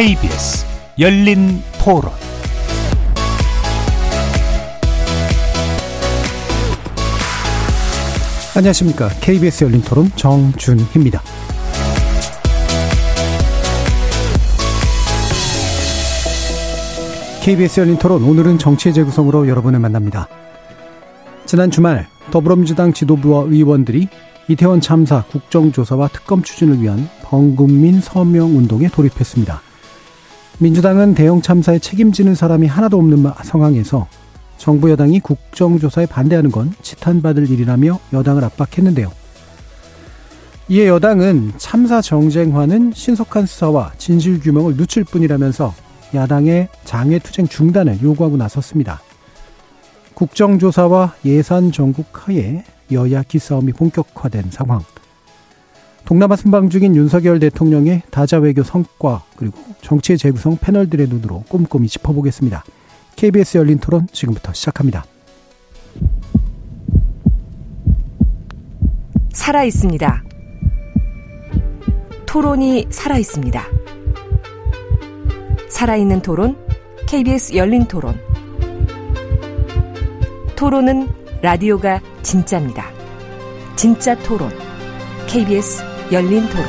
KBS 열린 토론 안녕하십니까. KBS 열린 토론 정준희입니다. KBS 열린 토론 오늘은 정치의 재구성으로 여러분을 만납니다. 지난 주말 더불어민주당 지도부와 의원들이 이태원 참사 국정조사와 특검 추진을 위한 범국민 서명 운동에 돌입했습니다. 민주당은 대형 참사에 책임지는 사람이 하나도 없는 상황에서 정부 여당이 국정조사에 반대하는 건 지탄받을 일이라며 여당을 압박했는데요. 이에 여당은 참사 정쟁화는 신속한 수사와 진실 규명을 늦출 뿐이라면서 야당의 장외투쟁 중단을 요구하고 나섰습니다. 국정조사와 예산 전국 하에 여야 기싸움이 본격화된 상황. 동남아 순방 중인 윤석열 대통령의 다자 외교 성과 그리고 정치의 재구성 패널들의 눈으로 꼼꼼히 짚어보겠습니다. KBS 열린 토론 지금부터 시작합니다. 살아 있습니다. 토론이 살아 있습니다. 살아있는 토론, KBS 열린 토론. 토론은 라디오가 진짜입니다. 진짜 토론, KBS 열린 토론.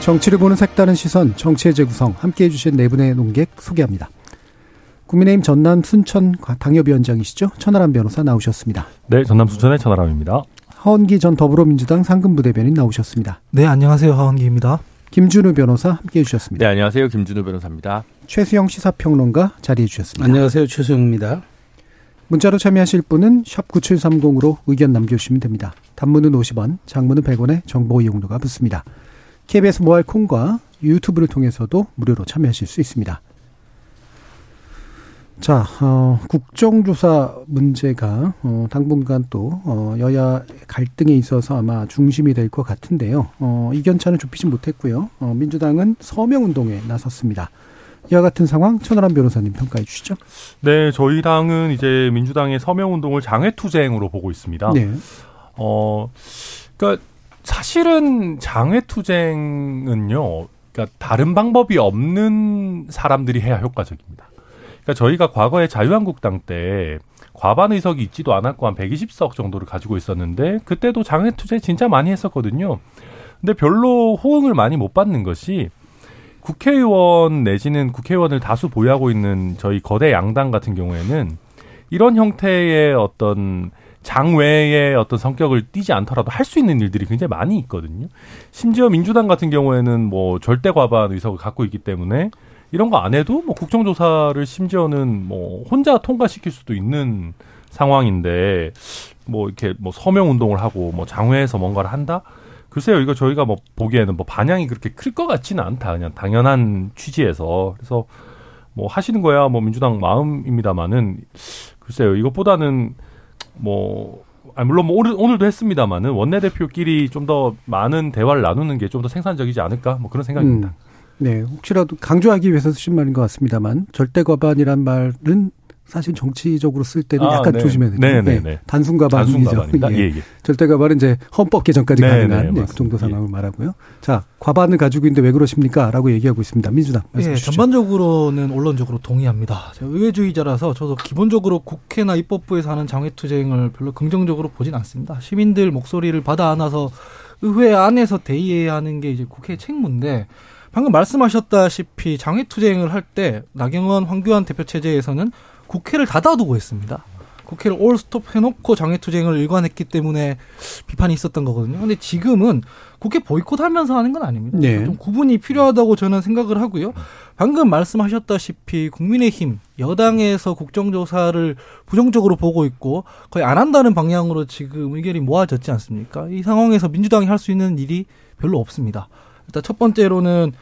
정치를 보는 색다른 시선, 정치의 재구성, 함께 해주신 네 분의 농객 소개합니다. 국민의힘 전남 순천 당협위원장이시죠? 천하람 변호사 나오셨습니다. 네, 전남 순천의 천하람입니다. 하원기 전 더불어민주당 상근부대변인 나오셨습니다. 네, 안녕하세요. 하원기입니다. 김준우 변호사 함께 해주셨습니다. 네, 안녕하세요. 김준우 변호사입니다. 최수영 시사평론가 자리해 주셨습니다. 안녕하세요. 최수영입니다. 문자로 참여하실 분은 샵 9730으로 의견 남겨주시면 됩니다. 단문은 50원, 장문은 100원에 정보 이용료가 붙습니다. KBS 모바일 콩과 유튜브를 통해서도 무료로 참여하실 수 있습니다. 자, 어, 국정조사 문제가 어, 당분간 또 어, 여야 갈등에 있어서 아마 중심이 될 것 같은데요. 어, 이견차는 좁히지 못했고요. 어, 민주당은 서명 운동에 나섰습니다. 이와 같은 상황 천하람 변호사님 평가해 주시죠. 네, 저희 당은 이제 민주당의 서명 운동을 장외 투쟁으로 보고 있습니다. 네. 어, 그러니까 사실은 장외 투쟁은요, 그러니까 다른 방법이 없는 사람들이 해야 효과적입니다. 그러니까 저희가 과거에 자유한국당 때 과반 의석이 있지도 않았고 한 120석 정도를 가지고 있었는데 그때도 장외 투쟁 진짜 많이 했었거든요. 근데 별로 호응을 많이 못 받는 것이 국회의원 내지는 국회의원을 다수 보유하고 있는 저희 거대 양당 같은 경우에는 이런 형태의 어떤 장외의 어떤 성격을 띠지 않더라도 할 수 있는 일들이 굉장히 많이 있거든요. 심지어 민주당 같은 경우에는 뭐 절대 과반 의석을 갖고 있기 때문에 이런 거 안 해도 뭐 국정조사를 심지어는 뭐 혼자 통과시킬 수도 있는 상황인데 뭐 이렇게 뭐 서명 운동을 하고 뭐 장외에서 뭔가를 한다? 글쎄요, 이거 저희가 뭐 보기에는 뭐 반향이 그렇게 클 것 같지는 않다. 그냥 당연한 취지에서. 그래서 뭐 하시는 거야 뭐 민주당 마음입니다만은 글쎄요, 이것보다는 뭐 아니 물론 뭐 오늘, 오늘도 했습니다만은 원내대표끼리 좀 더 많은 대화를 나누는 게 좀 더 생산적이지 않을까 뭐 그런 생각입니다. 음. 네, 혹시라도 강조하기 위해서 쓰신 말인 것 같습니다만 절대 과반이란 말은 사실 정치적으로 쓸 때는 아, 약간 네. 조심해야 돼요. 네, 네, 네. 단순 과반이죠. 예. 예, 예. 절대 과반은 이제 헌법 개정까지 네, 가능한 네, 그 정도 상황을 예. 말하고요. 자, 과반을 가지고 있는데 왜 그러십니까?라고 얘기하고 있습니다. 민주당 예, 전반적으로는 언론적으로 동의합니다. 제가 의회주의자라서 저도 기본적으로 국회나 입법부에서 하는 장외투쟁을 별로 긍정적으로 보진 않습니다. 시민들 목소리를 받아 안아서 의회 안에서 대의해야 하는 게 이제 국회 책무인데 방금 말씀하셨다시피 장외투쟁을 할 때 나경원, 황교안 대표 체제에서는 국회를 닫아두고 했습니다. 국회를 올 스톱 해놓고 장외투쟁을 일관했기 때문에 비판이 있었던 거거든요. 근데 지금은 국회 보이콧하면서 하는 건 아닙니다. 네. 좀 구분이 필요하다고 저는 생각을 하고요. 방금 말씀하셨다시피 국민의힘 여당에서 국정조사를 부정적으로 보고 있고 거의 안 한다는 방향으로 지금 의견이 모아졌지 않습니까? 이 상황에서 민주당이 할 수 있는 일이 별로 없습니다. 일단 첫 번째로는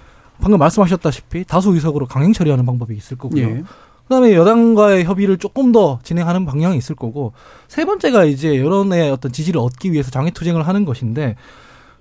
방금 말씀하셨다시피 다수 의석으로 강행 처리하는 방법이 있을 거고요. 예. 그다음에 여당과의 협의를 조금 더 진행하는 방향이 있을 거고 세 번째가 이제 여론의 어떤 지지를 얻기 위해서 장외 투쟁을 하는 것인데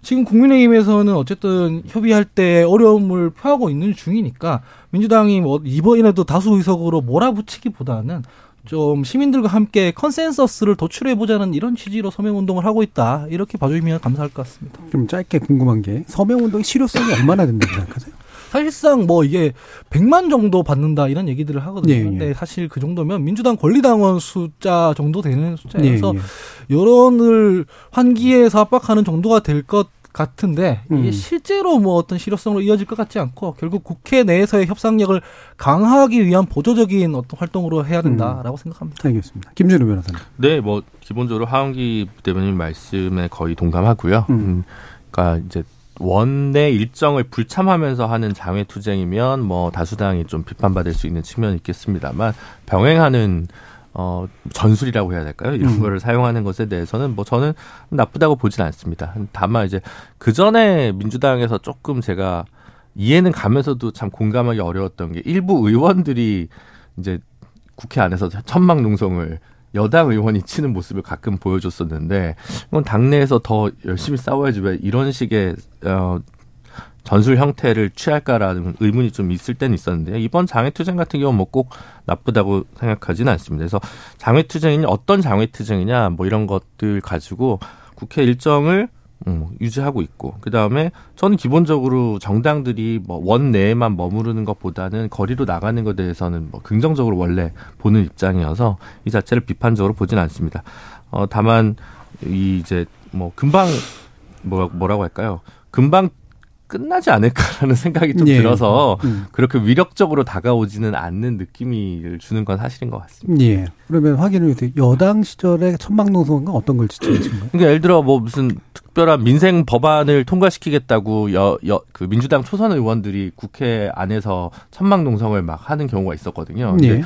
지금 국민의힘에서는 어쨌든 협의할 때 어려움을 표하고 있는 중이니까 민주당이 뭐 이번에도 다수 의석으로 몰아붙이기보다는 좀 시민들과 함께 consensus를 도출해 보자는 이런 취지로 서명 운동을 하고 있다. 이렇게 봐주시면 감사할 것 같습니다. 좀 짧게 궁금한 게 서명 운동의 실효성이 얼마나 된다고 생각하세요? 사실상 뭐 이게 100만 정도 받는다 이런 얘기들을 하거든요. 예, 예. 근데 사실 그 정도면 민주당 권리당원 숫자 정도 되는 숫자여서 예, 여론을 환기해서 압박하는 정도가 될 것 같은데 이게 음. 실제로 뭐 어떤 실효성으로 이어질 것 같지 않고 결국 국회 내에서의 협상력을 강화하기 위한 보조적인 어떤 활동으로 해야 된다라고 생각합니다. 알겠습니다. 김준우 변호사님. 네, 뭐 기본적으로 하원기 대변인 말씀에 거의 동감하고요. 음. 음, 그러니까 이제 원내 일정을 불참하면서 하는 장외 투쟁이면 뭐 다수당이 좀 비판받을 수 있는 측면이 있겠습니다만 병행하는 어 전술이라고 해야 될까요? 이런 음. 거를 사용하는 것에 대해서는 뭐 저는 나쁘다고 보진 않습니다. 다만 이제 그 전에 민주당에서 조금 제가 이해는 가면서도 참 공감하기 어려웠던 게 일부 의원들이 이제 국회 안에서 천막 농성을 여당 의원이 치는 모습을 가끔 보여줬었는데 이건 당내에서 더 열심히 싸워야지 왜 이런 식의 어 전술 형태를 취할까라는 의문이 좀 있을 때는 있었는데 이번 장외투쟁 같은 경우는 뭐꼭 나쁘다고 생각하지는 않습니다. 그래서 장외투쟁이 어떤 장외투쟁이냐 뭐 이런 것들 가지고 국회 일정을 음, 유지하고 있고 그 다음에 저는 기본적으로 정당들이 뭐 원 내에만 머무르는 것보다는 거리로 나가는 것에 대해서는 뭐 긍정적으로 원래 보는 입장이어서 이 자체를 비판적으로 보진 않습니다. 어 다만 이 이제 뭐 금방 뭐 뭐라고 할까요? 금방 끝나지 않을까라는 생각이 좀 예. 들어서 음. 그렇게 위력적으로 다가오지는 않는 느낌이 주는 건 사실인 것 같습니다. 예. 그러면 확인을 해도 여당 시절에 천막농성은 어떤 걸 지칭하신 거예요? 그러니까 예를 들어 뭐 무슨 특별한 민생 법안을 통과시키겠다고 여, 여, 그 민주당 초선 의원들이 국회 안에서 천막 농성을 막 하는 경우가 있었거든요. 예.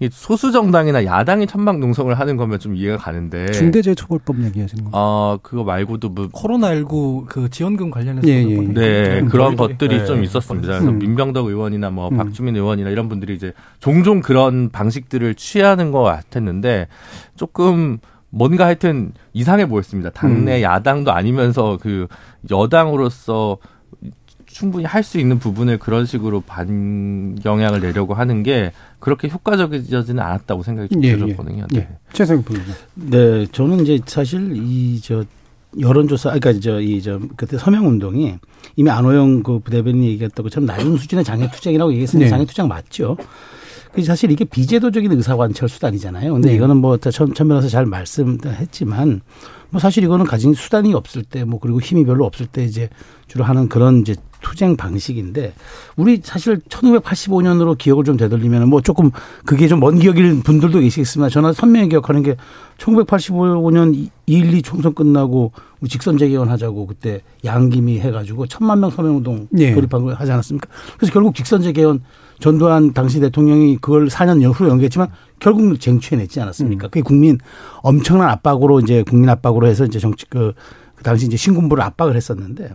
이 소수 정당이나 야당이 천막 농성을 하는 거면 좀 이해가 가는데 중대재해처벌법 얘기하시는 거예요? 어 그거 말고도 뭐 코로나 19 그 지원금 관련해서 예, 예. 네, 음, 그런 것들이 네. 좀 있었습니다. 그래서 음. 민병덕 의원이나 뭐 음. 박주민 의원이나 이런 분들이 이제 종종 그런 방식들을 취하는 것 같았는데 조금 뭔가 하여튼 이상해 보였습니다. 당내 음. 야당도 아니면서 그 여당으로서 충분히 할 수 있는 부분을 그런 식으로 반영향을 내려고 하는 게 그렇게 효과적이지는 않았다고 생각이 좀 예, 예. 들었거든요. 예. 네. 최성 변호사. 네, 저는 이제 사실 이 저 여론조사, 아, 그러니까 저이저 그때 서명 운동이 이미 안호영 그 부대변인이 얘기했다고 참 낮은 수준의 장애 투쟁이라고 얘기했으니 네. 장애 투쟁 맞죠. 그 사실 이게 비제도적인 의사관철 수단이잖아요. 근데 네. 이거는 뭐 천, 천 변호사 잘 말씀했지만 뭐 사실 이거는 가진 수단이 없을 때 뭐 그리고 힘이 별로 없을 때 이제 주로 하는 그런 이제 투쟁 방식인데 우리 사실 1985년으로 기억을 좀 되돌리면 뭐 조금 그게 좀 먼 기억일 분들도 계시겠습니다. 저는 선명히 기억하는 게 1985년 2.12 총선 끝나고 우리 직선 재개헌 하자고 그때 양김이 해가지고 천만 명 서명운동 예. 돌입한 거 하지 않았습니까? 그래서 결국 직선 재개헌 전두환 당시 대통령이 그걸 4년 후로 연기했지만 결국 쟁취해냈지 않았습니까? 그게 국민 엄청난 압박으로 이제 국민 압박으로 해서 이제 정치 그, 그 당시 이제 신군부를 압박을 했었는데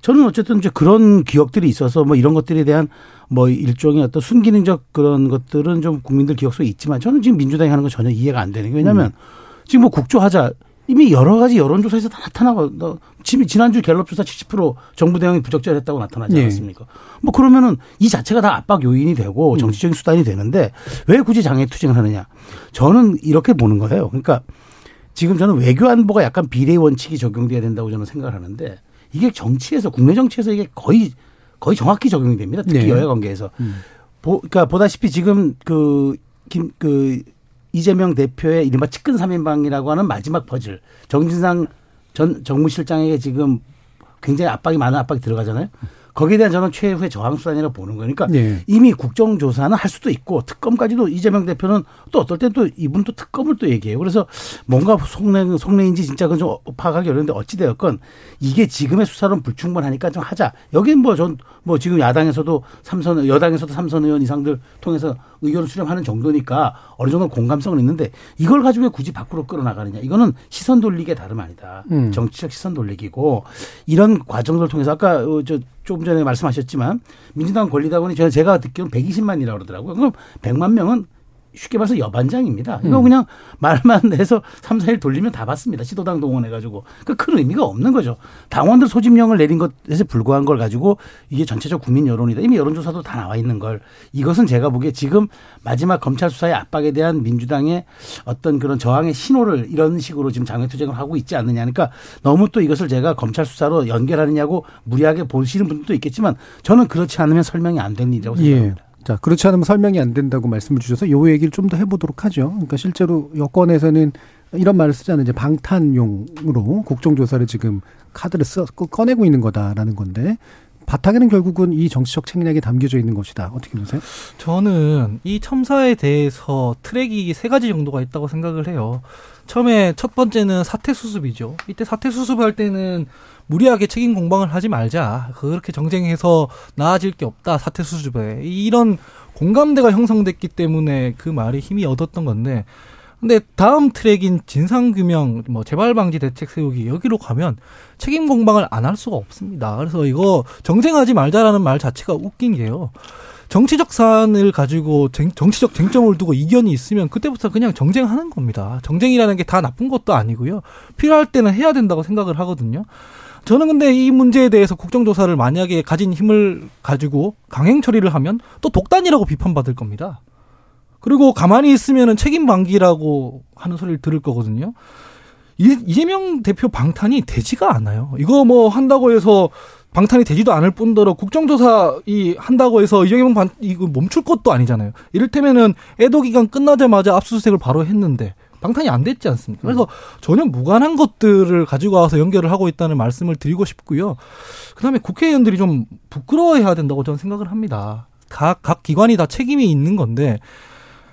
저는 어쨌든 이제 그런 기억들이 있어서 뭐 이런 것들에 대한 뭐 일종의 어떤 순기능적 그런 것들은 좀 국민들 기억 속에 있지만 저는 지금 민주당이 하는 건 전혀 이해가 안 되는 게 왜냐하면 지금 뭐 국조하자 이미 여러 가지 여론조사에서 다 나타나고 지난주 갤럽조사 70% 정부 대응이 부적절했다고 나타나지 예. 않았습니까? 뭐 그러면은 이 자체가 다 압박 요인이 되고 정치적인 수단이 되는데 왜 굳이 장애 투쟁을 하느냐? 저는 이렇게 보는 거예요. 그러니까 지금 저는 외교 안보가 약간 비례 원칙이 적용돼야 된다고 저는 생각을 하는데 이게 정치에서 국내 정치에서 이게 거의 거의 정확히 적용이 됩니다. 특히 네. 여야 관계에서. 보, 그러니까 보다시피 지금 그, 김, 그, 이재명 대표의 이른바 측근 3인방이라고 하는 마지막 퍼즐. 정진상 전 정무실장에게 지금 굉장히 압박이 많은 압박이 들어가잖아요. 거기에 대한 저는 최후의 저항수단이라고 보는 거니까 네. 이미 국정조사는 할 수도 있고 특검까지도 이재명 대표는 또 어떨 땐 또 이분 또 특검을 또 얘기해요. 그래서 뭔가 속내, 속내인지 진짜 그건 좀 파악하기 어려운데 어찌되었건 이게 지금의 수사로는 불충분하니까 좀 하자. 여긴 뭐 전 뭐 지금 야당에서도 삼선, 여당에서도 삼선 의원 이상들 통해서 의견을 수렴하는 정도니까 어느 정도 공감성은 있는데 이걸 가지고 왜 굳이 밖으로 끌어나가느냐. 이거는 시선 돌리기에 다름 아니다. 음. 정치적 시선 돌리기고 이런 과정들을 통해서 아까 어, 저 조금 전에 말씀하셨지만 민주당 권리당원이 제가 제가 듣기로는 120만이라고 그러더라고요. 그럼 100만 명은 쉽게 말해서 여반장입니다. 이거 음. 그냥 말만 해서 3, 4일 돌리면 다 받습니다. 시도당 동원해가지고. 그 큰 의미가 없는 거죠. 당원들 소집령을 내린 것에 불과한 걸 가지고 이게 전체적 국민 여론이다. 이미 여론조사도 다 나와 있는 걸. 이것은 제가 보기에 지금 마지막 검찰 수사의 압박에 대한 민주당의 어떤 그런 저항의 신호를 이런 식으로 지금 장외투쟁을 하고 있지 않느냐. 그러니까 너무 또 이것을 제가 검찰 수사로 연결하느냐고 무리하게 보시는 분들도 있겠지만 저는 그렇지 않으면 설명이 안 되는 일이라고 예. 생각합니다. 예. 자, 그렇지 않으면 설명이 안 된다고 말씀을 주셔서 요 얘기를 좀 더 해보도록 하죠. 그러니까 실제로 여권에서는 이런 말을 쓰지 않은 이제 방탄용으로 국정조사를 지금 카드를 써, 꺼내고 있는 거다라는 건데 바탕에는 결국은 이 정치적 책략이 담겨져 있는 것이다. 어떻게 보세요? 저는 이 첨사에 대해서 트랙이 세 가지 정도가 있다고 생각을 해요. 처음에 첫 번째는 사태 수습이죠. 이때 사태 수습할 때는 무리하게 책임 공방을 하지 말자. 그렇게 정쟁해서 나아질 게 없다. 사태 수습에. 이런 공감대가 형성됐기 때문에 그 말이 힘이 얻었던 건데 근데 다음 트랙인 진상규명, 뭐 재발방지 대책 세우기 여기로 가면 책임 공방을 안 할 수가 없습니다. 그래서 이거 정쟁하지 말자라는 말 자체가 웃긴 게요. 정치적 사안을 가지고 쟁, 정치적 쟁점을 두고 이견이 있으면 그때부터 그냥 정쟁하는 겁니다. 정쟁이라는 게 다 나쁜 것도 아니고요. 필요할 때는 해야 된다고 생각을 하거든요. 저는 근데 이 문제에 대해서 국정조사를 만약에 가진 힘을 가지고 강행 처리를 하면 또 독단이라고 비판받을 겁니다. 그리고 가만히 있으면은 책임 방기라고 하는 소리를 들을 거거든요. 이재명 대표 방탄이 되지가 않아요. 이거 뭐 한다고 해서 방탄이 되지도 않을 뿐더러 국정조사 이 한다고 해서 이재명 반 이거 멈출 것도 아니잖아요. 이를테면은 애도 기간 끝나자마자 압수수색을 바로 했는데 방탄이 안 됐지 않습니까? 그래서 전혀 무관한 것들을 가지고 와서 연결을 하고 있다는 말씀을 드리고 싶고요. 그다음에 국회의원들이 좀 부끄러워해야 된다고 저는 생각을 합니다. 각, 각 기관이 다 책임이 있는 건데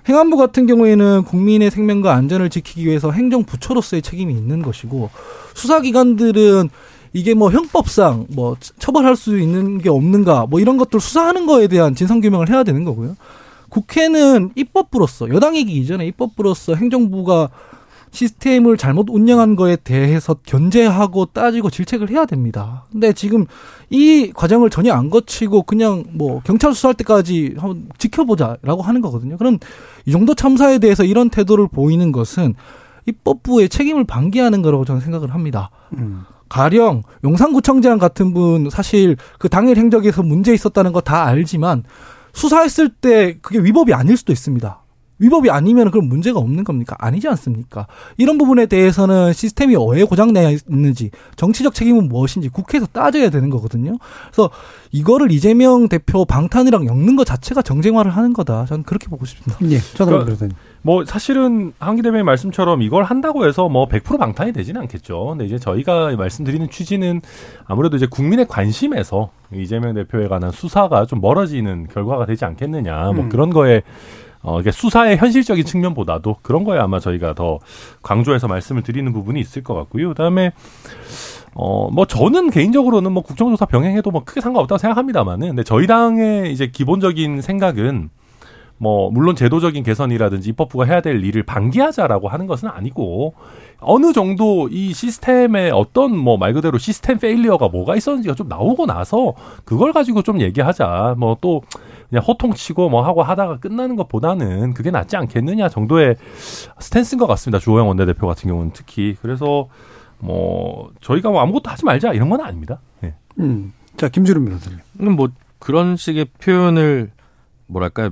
행안부 같은 경우에는 국민의 생명과 안전을 지키기 위해서 행정부처로서의 책임이 있는 것이고 수사기관들은 이게 뭐 형법상 뭐 처벌할 수 있는 게 없는가 뭐 이런 것들 수사하는 거에 대한 진상규명을 해야 되는 거고요. 국회는 입법부로서 여당이기 이전에 입법부로서 행정부가 시스템을 잘못 운영한 거에 대해서 견제하고 따지고 질책을 해야 됩니다. 근데 지금 이 과정을 전혀 안 거치고 그냥 뭐 경찰 수사할 때까지 한번 지켜보자라고 하는 거거든요. 그럼 이 정도 참사에 대해서 이런 태도를 보이는 것은 입법부의 책임을 방기하는 거라고 저는 생각을 합니다. 음. 가령 용산구청장 같은 분 사실 그 당일 행적에서 문제 있었다는 거 다 알지만 수사했을 때 그게 위법이 아닐 수도 있습니다. 위법이 아니면 그럼 문제가 없는 겁니까? 아니지 않습니까? 이런 부분에 대해서는 시스템이 왜 고장나 있는지, 정치적 책임은 무엇인지 국회에서 따져야 되는 거거든요. 그래서 이거를 이재명 대표 방탄이랑 엮는 것 자체가 정쟁화를 하는 거다. 저는 그렇게 보고 싶습니다. 예, 저도 그러니까, 뭐 사실은 한기 대변인 말씀처럼 이걸 한다고 해서 뭐 100% 방탄이 되지는 않겠죠. 근데 이제 저희가 말씀드리는 취지는 아무래도 이제 국민의 관심에서 이재명 대표에 관한 수사가 좀 멀어지는 결과가 되지 않겠느냐. 뭐 음. 그런 거에 어, 이게 수사의 현실적인 측면보다도 그런 거에 아마 저희가 더 강조해서 말씀을 드리는 부분이 있을 것 같고요. 그 다음에 어, 뭐 저는 개인적으로는 뭐 국정조사 병행해도 뭐 크게 상관없다고 생각합니다만은 근데 저희 당의 이제 기본적인 생각은 뭐 물론 제도적인 개선이라든지 입법부가 해야 될 일을 방기하자라고 하는 것은 아니고 어느 정도 이 시스템에 어떤 뭐 말 그대로 system failure가 뭐가 있었는지가 좀 나오고 나서 그걸 가지고 좀 얘기하자. 뭐 또 그냥 호통치고 뭐 하고 하다가 끝나는 것보다는 그게 낫지 않겠느냐 정도의 stance인 것 같습니다. 주호영 원내대표 같은 경우는 특히. 그래서 뭐 저희가 뭐 아무것도 하지 말자 이런 건 아닙니다. 네. 음. 자, 김주름 변호사님. 뭐 그런 식의 표현을 뭐랄까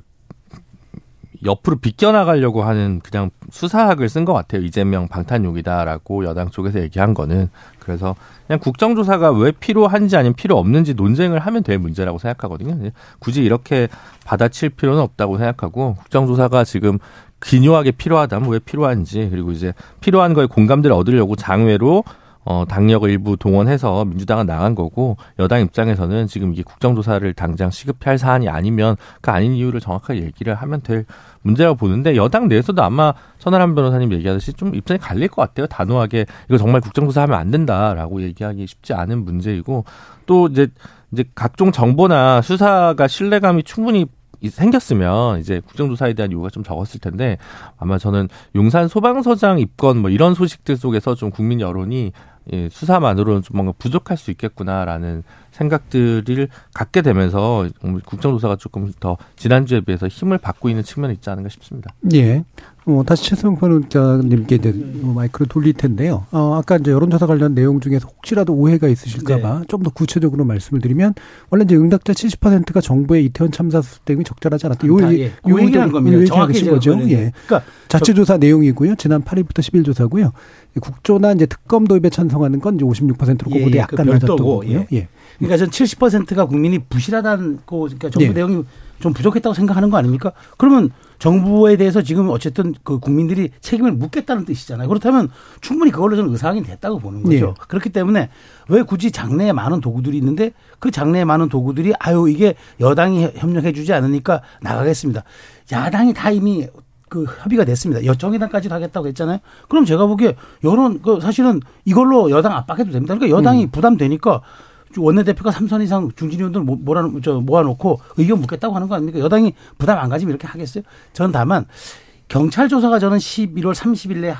옆으로 비껴나가려고 하는 그냥 수사학을 쓴 것 같아요. 이재명 방탄용이다라고 여당 쪽에서 얘기한 거는. 그래서 그냥 국정조사가 왜 필요한지 아니면 필요 없는지 논쟁을 하면 될 문제라고 생각하거든요. 굳이 이렇게 받아칠 필요는 없다고 생각하고 국정조사가 지금 기묘하게 필요하다면 왜 필요한지 그리고 이제 필요한 거에 공감대를 얻으려고 장외로 어, 당력을 일부 동원해서 민주당은 나간 거고 여당 입장에서는 지금 이게 국정조사를 당장 시급할 사안이 아니면 그 아닌 이유를 정확하게 얘기를 하면 될 문제라고 보는데 여당 내에서도 아마 천하람 변호사님 얘기하듯이 좀 입장이 갈릴 것 같아요. 단호하게 이거 정말 국정조사하면 안 된다라고 얘기하기 쉽지 않은 문제이고 또 이제 이제 각종 정보나 수사가 신뢰감이 충분히 생겼으면 이제 국정조사에 대한 요구가 좀 적었을 텐데 아마 저는 용산 소방서장 입건 뭐 이런 소식들 속에서 좀 국민 여론이 예, 수사만으로는 좀 뭔가 부족할 수 있겠구나라는 생각들을 갖게 되면서 국정조사가 조금 더 지난주에 비해서 힘을 받고 있는 측면이 있지 않은가 싶습니다. 예. 어, 다시 최승 변호사님께 이제 마이크를 돌릴 텐데요. 어, 아까 이제 여론조사 관련 내용 중에서 혹시라도 오해가 있으실까봐 네. 좀더 구체적으로 말씀을 드리면 원래 이제 응답자 70%가 정부의 이태원 참사 수습 대응이 적절하지 않았다. 요, 아, 예. 요 얘기한 겁니다. 정확히 거죠. 예. 그러니까 자체조사 내용이고요. 지난 8일부터 10일 조사고요. 국조나 이제 특검 도입에 찬성하는 건 이제 56%로 그보다 예, 약간 그 낮았던 거고요. 예. 예. 그러니까 전 70%가 국민이 부실하다는 거 그러니까 정부 예. 내용이 좀 부족했다고 생각하는 거 아닙니까? 그러면 정부에 대해서 지금 어쨌든 그 국민들이 책임을 묻겠다는 뜻이잖아요. 그렇다면 충분히 그걸로 저는 의사확인 됐다고 보는 거죠. 예. 그렇기 때문에 왜 굳이 장내에 많은 도구들이 있는데 그 장내에 많은 도구들이 아유 이게 여당이 협력해 주지 않으니까 나가겠습니다. 야당이 다 이미 그 협의가 됐습니다. 여정의당까지도 하겠다고 했잖아요. 그럼 제가 보기에 여론 그 사실은 이걸로 여당 압박해도 됩니다. 그러니까 여당이 음. 부담되니까 원내대표가 삼선 이상 중진 의원들 모아, 모아놓고 의견 묻겠다고 하는 거 아닙니까? 여당이 부담 안 가지면 이렇게 하겠어요? 저는 다만 경찰 조사가 저는 11월 30일 내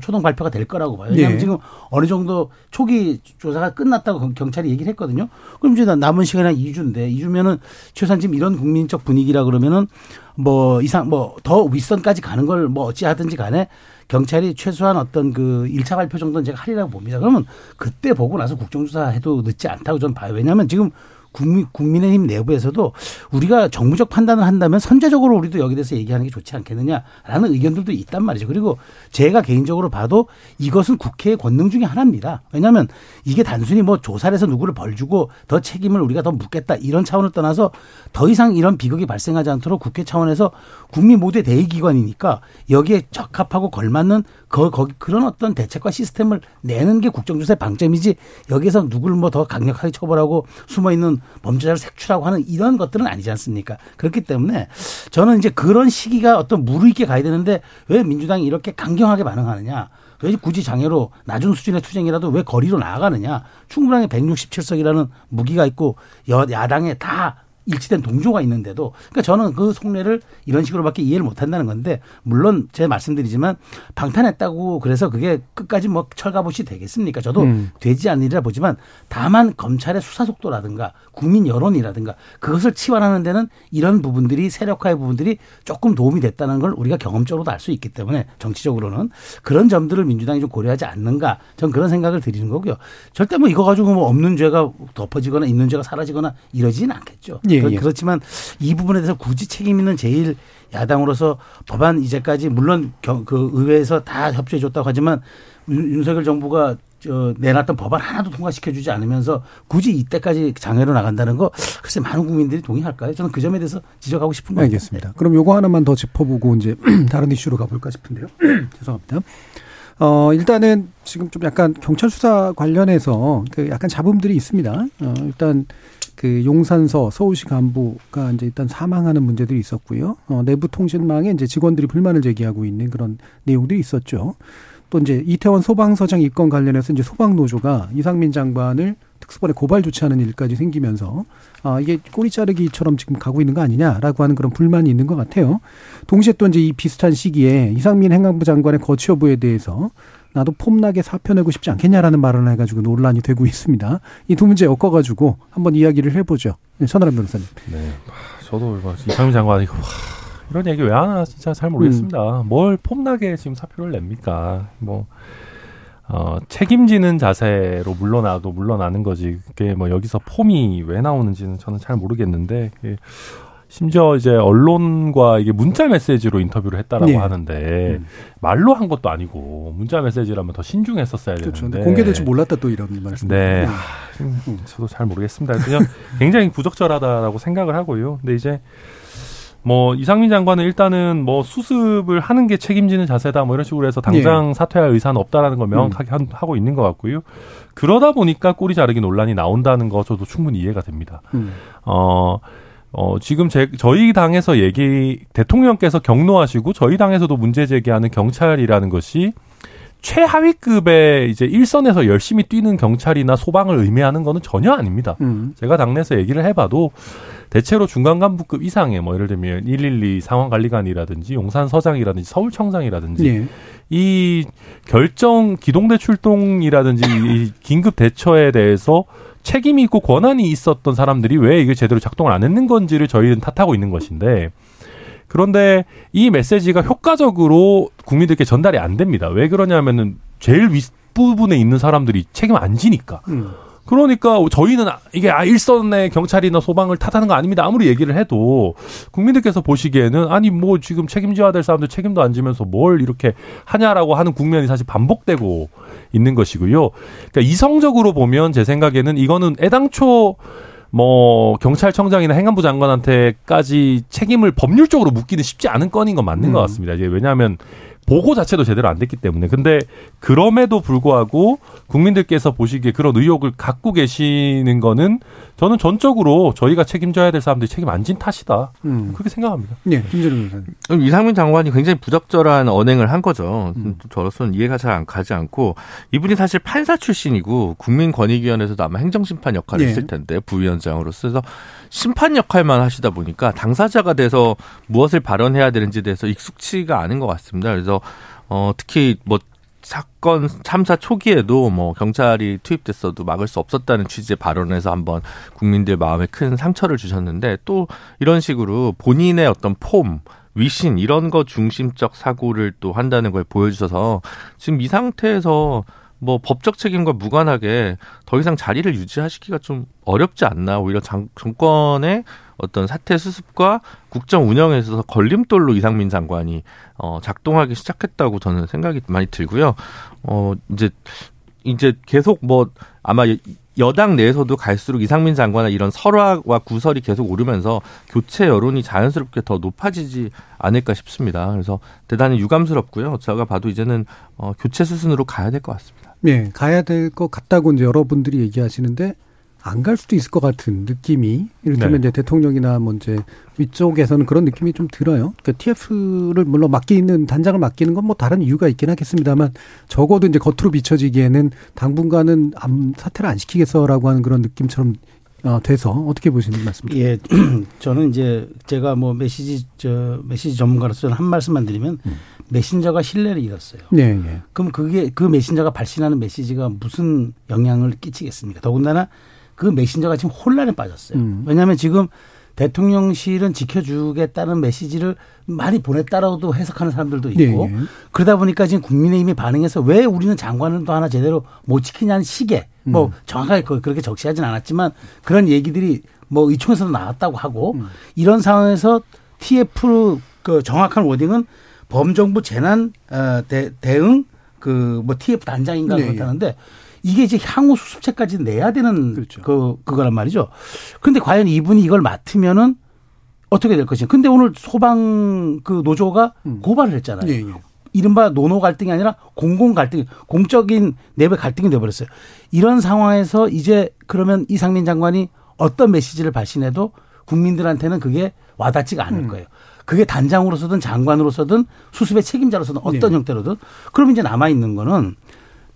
초동 발표가 될 거라고 봐요. 왜냐하면 네. 지금 어느 정도 초기 조사가 끝났다고 경찰이 얘기를 했거든요. 그럼 이제 남은 시간이 한 2주인데 2주면은 최소한 지금 이런 국민적 분위기라 그러면은 뭐 이상 뭐 더 윗선까지 가는 걸 뭐 어찌 하든지 간에 경찰이 최소한 어떤 그 1차 발표 정도는 제가 하리라고 봅니다. 그러면 그때 보고 나서 국정조사 해도 늦지 않다고 저는 봐요. 왜냐하면 지금 국민, 국민의힘 내부에서도 우리가 정무적 판단을 한다면 선제적으로 우리도 여기 대해서 얘기하는 게 좋지 않겠느냐라는 의견들도 있단 말이죠. 그리고 제가 개인적으로 봐도 이것은 국회의 권능 중의 하나입니다. 왜냐하면 이게 단순히 뭐 조사를 해서 누구를 벌 주고 더 책임을 우리가 더 묻겠다 이런 차원을 떠나서 더 이상 이런 비극이 발생하지 않도록 국회 차원에서 국민 모두의 대의기관이니까 여기에 적합하고 걸맞는 거, 거기 그런 어떤 대책과 시스템을 내는 게 국정조사의 방점이지 여기에서 누구를 뭐더 강력하게 처벌하고 숨어 있는 범죄자를 색출하고 하는 이런 것들은 아니지 않습니까? 그렇기 때문에 저는 이제 그런 시기가 어떤 무르익게 가야 되는데 왜 민주당이 이렇게 강경하게 반응하느냐? 왜 굳이 장애로 낮은 수준의 투쟁이라도 왜 거리로 나아가느냐? 충분하게 167석이라는 무기가 있고 여, 야당에 다 일치된 동조가 있는데도 그러니까 저는 그 속내를 이런 식으로밖에 이해를 못 한다는 건데 물론 제가 말씀드리지만 방탄했다고 그래서 그게 끝까지 뭐 철가봇이 되겠습니까? 저도 음. 되지 않으리라 보지만 다만 검찰의 수사 속도라든가 국민 여론이라든가 그것을 치환하는 데는 이런 부분들이 세력화의 부분들이 조금 도움이 됐다는 걸 우리가 경험적으로도 알 수 있기 때문에 정치적으로는 그런 점들을 민주당이 좀 고려하지 않는가 전 그런 생각을 드리는 거고요. 절대 뭐 이거 가지고 뭐 없는 죄가 덮어지거나 있는 죄가 사라지거나 이러지는 않겠죠. 예. 예, 예. 그렇지만 이 부분에 대해서 굳이 책임 있는 제일 야당으로서 법안 이제까지 물론 그 의회에서 다 협조해 줬다고 하지만 윤석열 정부가 저 내놨던 법안 하나도 통과시켜주지 않으면서 굳이 이때까지 장애로 나간다는 거 글쎄 많은 국민들이 동의할까요? 저는 그 점에 대해서 지적하고 싶은 거예요. 알겠습니다. 네. 그럼 요거 하나만 더 짚어보고 이제 다른 이슈로 가볼까 싶은데요. 죄송합니다. 어, 일단은 지금 좀 약간 경찰 수사 관련해서 그 약간 잡음들이 있습니다. 어, 일단 그 용산서 서울시 간부가 이제 일단 사망하는 문제들이 있었고요. 어, 내부 통신망에 이제 직원들이 불만을 제기하고 있는 그런 내용들이 있었죠. 또 이제 이태원 소방서장 입건 관련해서 이제 소방노조가 이상민 장관을 특수본에 고발 조치하는 일까지 생기면서 아 이게 꼬리 자르기처럼 지금 가고 있는 거 아니냐라고 하는 그런 불만이 있는 것 같아요. 동시에 또 이제 이 비슷한 시기에 이상민 행안부 장관의 거취 여부에 대해서 나도 폼나게 사표 내고 싶지 않겠냐라는 말을 해가지고 논란이 되고 있습니다. 이 두 문제 엮어가지고 한번 이야기를 해보죠. 네, 천하람 변호사님. 네, 저도 이상민 장관 이거 이런 얘기 왜 하나 진짜 잘 모르겠습니다. 음. 뭘 폼나게 지금 사표를 냅니까? 뭐 어, 책임지는 자세로 물러나도 물러나는 거지. 그게 뭐 여기서 폼이 왜 나오는지는 저는 잘 모르겠는데, 심지어 이제 언론과 이게 문자 메시지로 인터뷰를 했다라고 네. 하는데 음. 말로 한 것도 아니고 문자 메시지라면 더 신중했었어야 그렇죠. 되는데 공개될 줄 몰랐다 또 이런 말씀. 네, 음. 음. 저도 잘 모르겠습니다. 그냥 굉장히 부적절하다라고 생각을 하고요. 근데 이제 뭐 이상민 장관은 일단은 뭐 수습을 하는 게 책임지는 자세다 뭐 이런 식으로 해서 당장 네. 사퇴할 의사는 없다라는 걸 명확하게 음. 하고 있는 것 같고요. 그러다 보니까 꼬리 자르기 논란이 나온다는 거 저도 충분히 이해가 됩니다. 음. 어. 어, 지금 제, 저희 당에서 얘기, 대통령께서 경로하시고 저희 당에서도 문제 제기하는 경찰이라는 것이 최하위급의 이제 일선에서 열심히 뛰는 경찰이나 소방을 의미하는 거는 전혀 아닙니다. 음. 제가 당내에서 얘기를 해봐도 대체로 중간 간부급 이상의 뭐 예를 들면 112 상황관리관이라든지 용산서장이라든지 서울청장이라든지 예. 이 결정 기동대 출동이라든지 이 긴급 대처에 대해서 책임이 있고 권한이 있었던 사람들이 왜 이게 제대로 작동을 안 했는 건지를 저희는 탓하고 있는 것인데 그런데 이 메시지가 효과적으로 국민들께 전달이 안 됩니다. 왜 그러냐면은 제일 윗부분에 있는 사람들이 책임 안 지니까. 음. 그러니까 저희는 이게 아 일선의 경찰이나 소방을 탓하는 거 아닙니다. 아무리 얘기를 해도 국민들께서 보시기에는 아니 뭐 지금 책임져야 될 사람들 책임도 안 지면서 뭘 이렇게 하냐라고 하는 국면이 사실 반복되고 있는 것이고요. 그러니까 이성적으로 보면 제 생각에는 이거는 애당초 뭐 경찰청장이나 행안부 장관한테까지 책임을 법률적으로 묻기는 쉽지 않은 건인 건 맞는 것 음. 같습니다. 이제 왜냐하면 보고 자체도 제대로 안 됐기 때문에. 근데 그럼에도 불구하고 국민들께서 보시기에 그런 의혹을 갖고 계시는 거는 저는 전적으로 저희가 책임져야 될 사람들이 책임 안 진 탓이다. 음. 그렇게 생각합니다. 예, 김재룡 변호사님. 그럼 이상민 장관이 굉장히 부적절한 언행을 한 거죠. 음. 또 저로서는 이해가 잘 안 가지 않고 이분이 사실 판사 출신이고 국민권익위원회에서도 아마 행정심판 역할을 예. 했을 텐데 부위원장으로서 심판 역할만 하시다 보니까 당사자가 돼서 무엇을 발언해야 되는지에 대해서 익숙치가 않은 것 같습니다. 그래서 어 특히 뭐 사건 참사 초기에도 뭐 경찰이 투입됐어도 막을 수 없었다는 취지의 발언에서 한번 국민들 마음에 큰 상처를 주셨는데 또 이런 식으로 본인의 어떤 폼 위신 이런 거 중심적 사고를 또 한다는 걸 보여주셔서 지금 이 상태에서 뭐 법적 책임과 무관하게 더 이상 자리를 유지하시기가 좀 어렵지 않나 오히려 장, 정권의 어떤 사태 수습과 국정 운영에 있어서 걸림돌로 이상민 장관이 어 작동하기 시작했다고 저는 생각이 많이 들고요. 어 이제 이제 계속 뭐 아마 여당 내에서도 갈수록 이상민 장관의 이런 설화와 구설이 계속 오르면서 교체 여론이 자연스럽게 더 높아지지 않을까 싶습니다. 그래서 대단히 유감스럽고요. 제가 봐도 이제는 어, 교체 수순으로 가야 될 것 같습니다. 예, 가야 될 것 같다고 이제 여러분들이 얘기하시는데 안 갈 수도 있을 것 같은 느낌이 이를테면 네. 이제 대통령이나 뭐 이제 위쪽에서는 그런 느낌이 좀 들어요. 그러니까 TF를 물론 맡기는 단장을 맡기는 건 뭐 다른 이유가 있긴 하겠습니다만 적어도 이제 겉으로 비춰지기에는 당분간은 암 사퇴를 안 시키겠어라고 하는 그런 느낌처럼 어, 돼서 어떻게 보시는 말씀이죠? 예, 저는 이제 제가 뭐 메시지 저 메시지 전문가로서 한 말씀만 드리면 음. 메신저가 신뢰를 잃었어요. 네, 예. 그럼 그게 그 메신저가 발신하는 메시지가 무슨 영향을 끼치겠습니까? 더군다나 그 메신저가 지금 혼란에 빠졌어요. 음. 왜냐하면 지금 대통령실은 지켜주겠다는 메시지를 많이 보냈다라고도 해석하는 사람들도 있고 예, 예. 그러다 보니까 지금 국민의힘이 반응해서 왜 우리는 장관을 또 하나 제대로 못 지키냐는 식의 뭐 음. 정확하게 그- 그렇게 적시하진 않았지만 그런 얘기들이 뭐 의총에서도 나왔다고 하고 음. 이런 상황에서 TF 그 정확한 워딩은 범정부 재난 어, 대, 대응 그 뭐 TF 단장인가 네, 그렇다는데 이게 이제 향후 수습책까지 내야 되는 그렇죠. 그 그거란 말이죠. 근데 과연 이분이 이걸 맡으면은 어떻게 될 것인가. 근데 오늘 소방 그 노조가 음. 고발을 했잖아요. 예, 예. 이른바 노노 갈등이 아니라 공공 갈등, 공적인 내부 갈등이 돼버렸어요. 이런 상황에서 이제 그러면 이상민 장관이 어떤 메시지를 발신해도 국민들한테는 그게 와닿지가 않을 음. 거예요. 그게 단장으로서든 장관으로서든 수습의 책임자로서든 어떤 네. 형태로든 그럼 이제 남아 있는 거는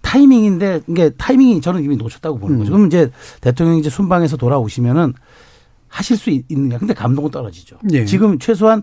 타이밍인데 이게 타이밍이 저는 이미 놓쳤다고 보는 음. 거죠. 그럼 이제 대통령이 이제 순방에서 돌아오시면은 하실 수 있- 있느냐. 근데 감동은 떨어지죠. 예. 지금 최소한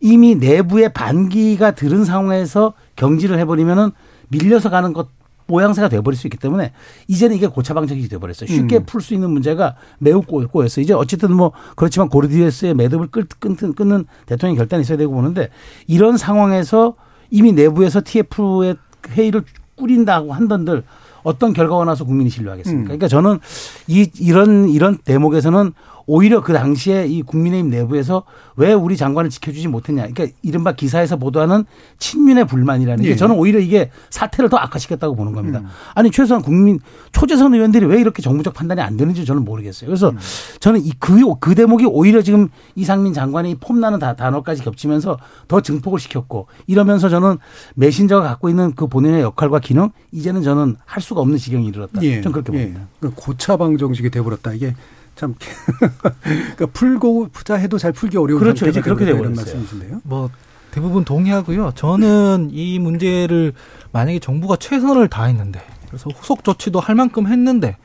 이미 내부의 반기가 들은 상황에서 경질을 해버리면은 밀려서 가는 것 모양새가 돼버릴 수 있기 때문에 이제는 이게 고차방정이 돼버렸어요. 쉽게 음. 풀수 있는 문제가 매우 꼬- 꼬였어요. 이제 어쨌든 뭐 그렇지만 고르디에스의 매듭을 끌, 끊는, 끊는 대통령 결단이 있어야 되고 보는데 이런 상황에서 이미 내부에서 TF의 회의를 꾸린다고 한던들 어떤 결과가 나서 국민이 신뢰하겠습니까? 음. 그러니까 저는 이 이런 이런 대목에서는 오히려 그 당시에 이 국민의힘 내부에서 왜 우리 장관을 지켜주지 못했냐. 그러니까 이른바 기사에서 보도하는 친윤의 불만이라는 게 예. 저는 오히려 이게 사태를 더 악화시켰다고 보는 겁니다. 음. 아니 최소한 국민 초재선 의원들이 왜 이렇게 정부적 판단이 안 되는지 저는 모르겠어요. 그래서 음. 저는 이그 그 대목이 오히려 지금 이상민 장관이 폼나는 다- 단어까지 겹치면서 더 증폭을 시켰고 이러면서 저는 메신저가 갖고 있는 그 본인의 역할과 기능 이제는 저는 할 수가 없는 지경이 이르렀다. 예. 저는 그렇게 예. 봅니다. 그러니까 고차방 정식이 돼버렸다. 이게 참 그러니까 풀고자 해도 잘 풀기 어려운 그렇죠. 이제 그렇게 이런 돼버렸어요. 말씀이신데요. 뭐 대부분 동의하고요. 저는 이 문제를 만약에 정부가 최선을 다했는데 그래서 후속 조치도 할 만큼 했는데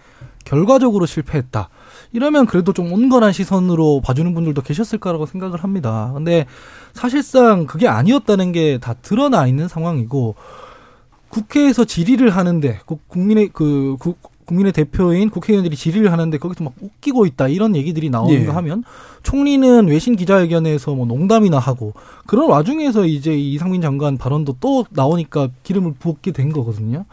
결과적으로 실패했다. 이러면 그래도 좀 온건한 시선으로 봐주는 분들도 계셨을 거라고 생각을 합니다. 근데 사실상 그게 아니었다는 게 다 드러나 있는 상황이고 국회에서 질의를 하는데 국민의 그 국민의 대표인 국회의원들이 질의를 하는데 거기서 막 웃기고 있다 이런 얘기들이 나오는가 예. 하면 총리는 외신 기자회견에서 뭐 농담이나 하고 그런 와중에서 이제 이상민 장관 발언도 또 나오니까 기름을 부었게 된 거거든요.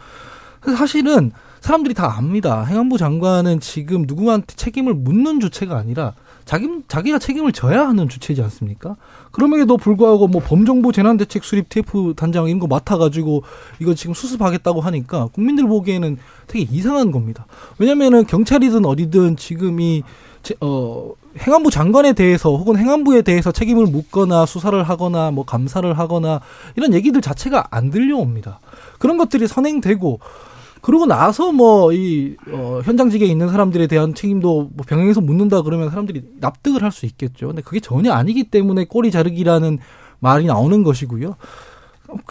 사실은 사람들이 다 압니다. 행안부 장관은 지금 누구한테 책임을 묻는 주체가 아니라 자기, 자기가 책임을 져야 하는 주체지 않습니까? 그럼에도 불구하고 뭐 범정부 재난대책 수립 TF 단장 이런 거 맡아가지고 이거 지금 수습하겠다고 하니까 국민들 보기에는 되게 이상한 겁니다. 왜냐면은 경찰이든 어디든 지금 이, 어, 행안부 장관에 대해서 혹은 행안부에 대해서 책임을 묻거나 수사를 하거나 뭐 감사를 하거나 이런 얘기들 자체가 안 들려옵니다. 그런 것들이 선행되고 그러고 나서 뭐 이 어, 현장직에 있는 사람들에 대한 책임도 뭐 병행해서 묻는다 그러면 사람들이 납득을 할 수 있겠죠. 근데 그게 전혀 아니기 때문에 꼬리 자르기라는 말이 나오는 것이고요.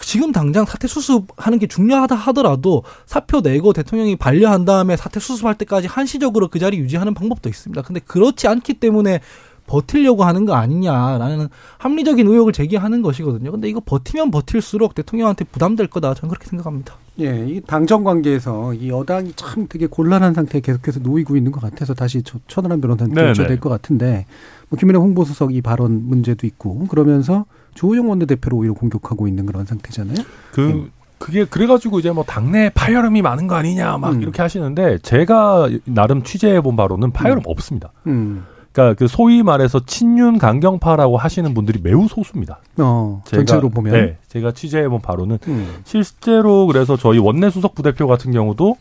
지금 당장 사태 수습하는 게 중요하다 하더라도 사표 내고 대통령이 반려한 다음에 사태 수습할 때까지 한시적으로 그 자리 유지하는 방법도 있습니다. 근데 그렇지 않기 때문에 버틸려고 하는 거 아니냐라는 합리적인 의혹을 제기하는 것이거든요. 근데 이거 버티면 버틸수록 대통령한테 부담될 거다. 저는 그렇게 생각합니다. 예, 이 당정 관계에서 이 여당이 참 되게 곤란한 상태에 계속해서 놓이고 있는 것 같아서 다시 천하람 변호사한테 네, 여쭤야 될것 네. 같은데 뭐 김민혜 홍보수석 이 발언 문제도 있고 그러면서 조호영 원내대표를 오히려 공격하고 있는 그런 상태잖아요. 그 네. 그게 그래가지고 이제 뭐 당내 파열음이 많은 거 아니냐 막 음. 이렇게 하시는데 제가 나름 취재해 본 바로는 파열음 음. 없습니다. 음. 그러니까 그 소위 말해서 친윤 강경파라고 하시는 분들이 매우 소수입니다. 어, 제가, 전체로 보면 네, 제가 취재해본 바로는 음. 실제로 그래서 저희 원내 수석 부대표 같은 경우도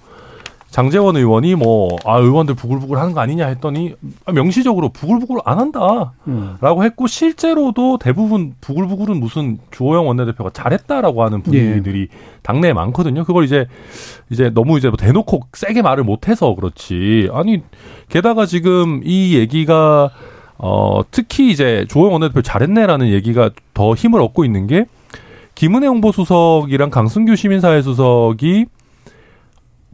장재원 의원이 뭐, 아, 의원들 부글부글 하는 거 아니냐 했더니 명시적으로 부글부글 안 한다. 음. 라고 했고 실제로도 대부분 부글부글은 무슨 주호영 원내대표가 잘했다라고 하는 분들이 예. 당내에 많거든요. 그걸 이제, 이제 너무 이제 뭐 대놓고 세게 말을 못 해서 그렇지. 아니, 게다가 지금 이 얘기가 어, 특히 이제 주호영 원내대표 잘했네라는 얘기가 더 힘을 얻고 있는 게 김은혜 홍보수석이랑 강승규 시민사회 수석이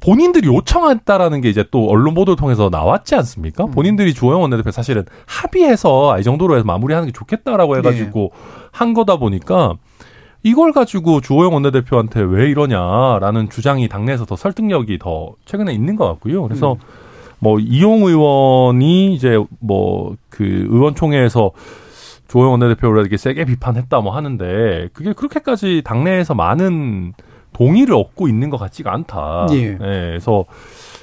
본인들이 요청했다라는 게 이제 또 언론 보도를 통해서 나왔지 않습니까? 음. 본인들이 주호영 원내대표 사실은 합의해서 이 정도로 해서 마무리하는 게 좋겠다라고 해가지고 네. 한 거다 보니까 이걸 가지고 주호영 원내대표한테 왜 이러냐라는 주장이 당내에서 더 설득력이 더 최근에 있는 것 같고요. 그래서 음. 뭐 이용 의원이 이제 뭐 그 의원총회에서 주호영 원내대표를 이렇게 세게 비판했다 뭐 하는데 그게 그렇게까지 당내에서 많은 동의를 얻고 있는 것 같지가 않다. 예. 네, 그래서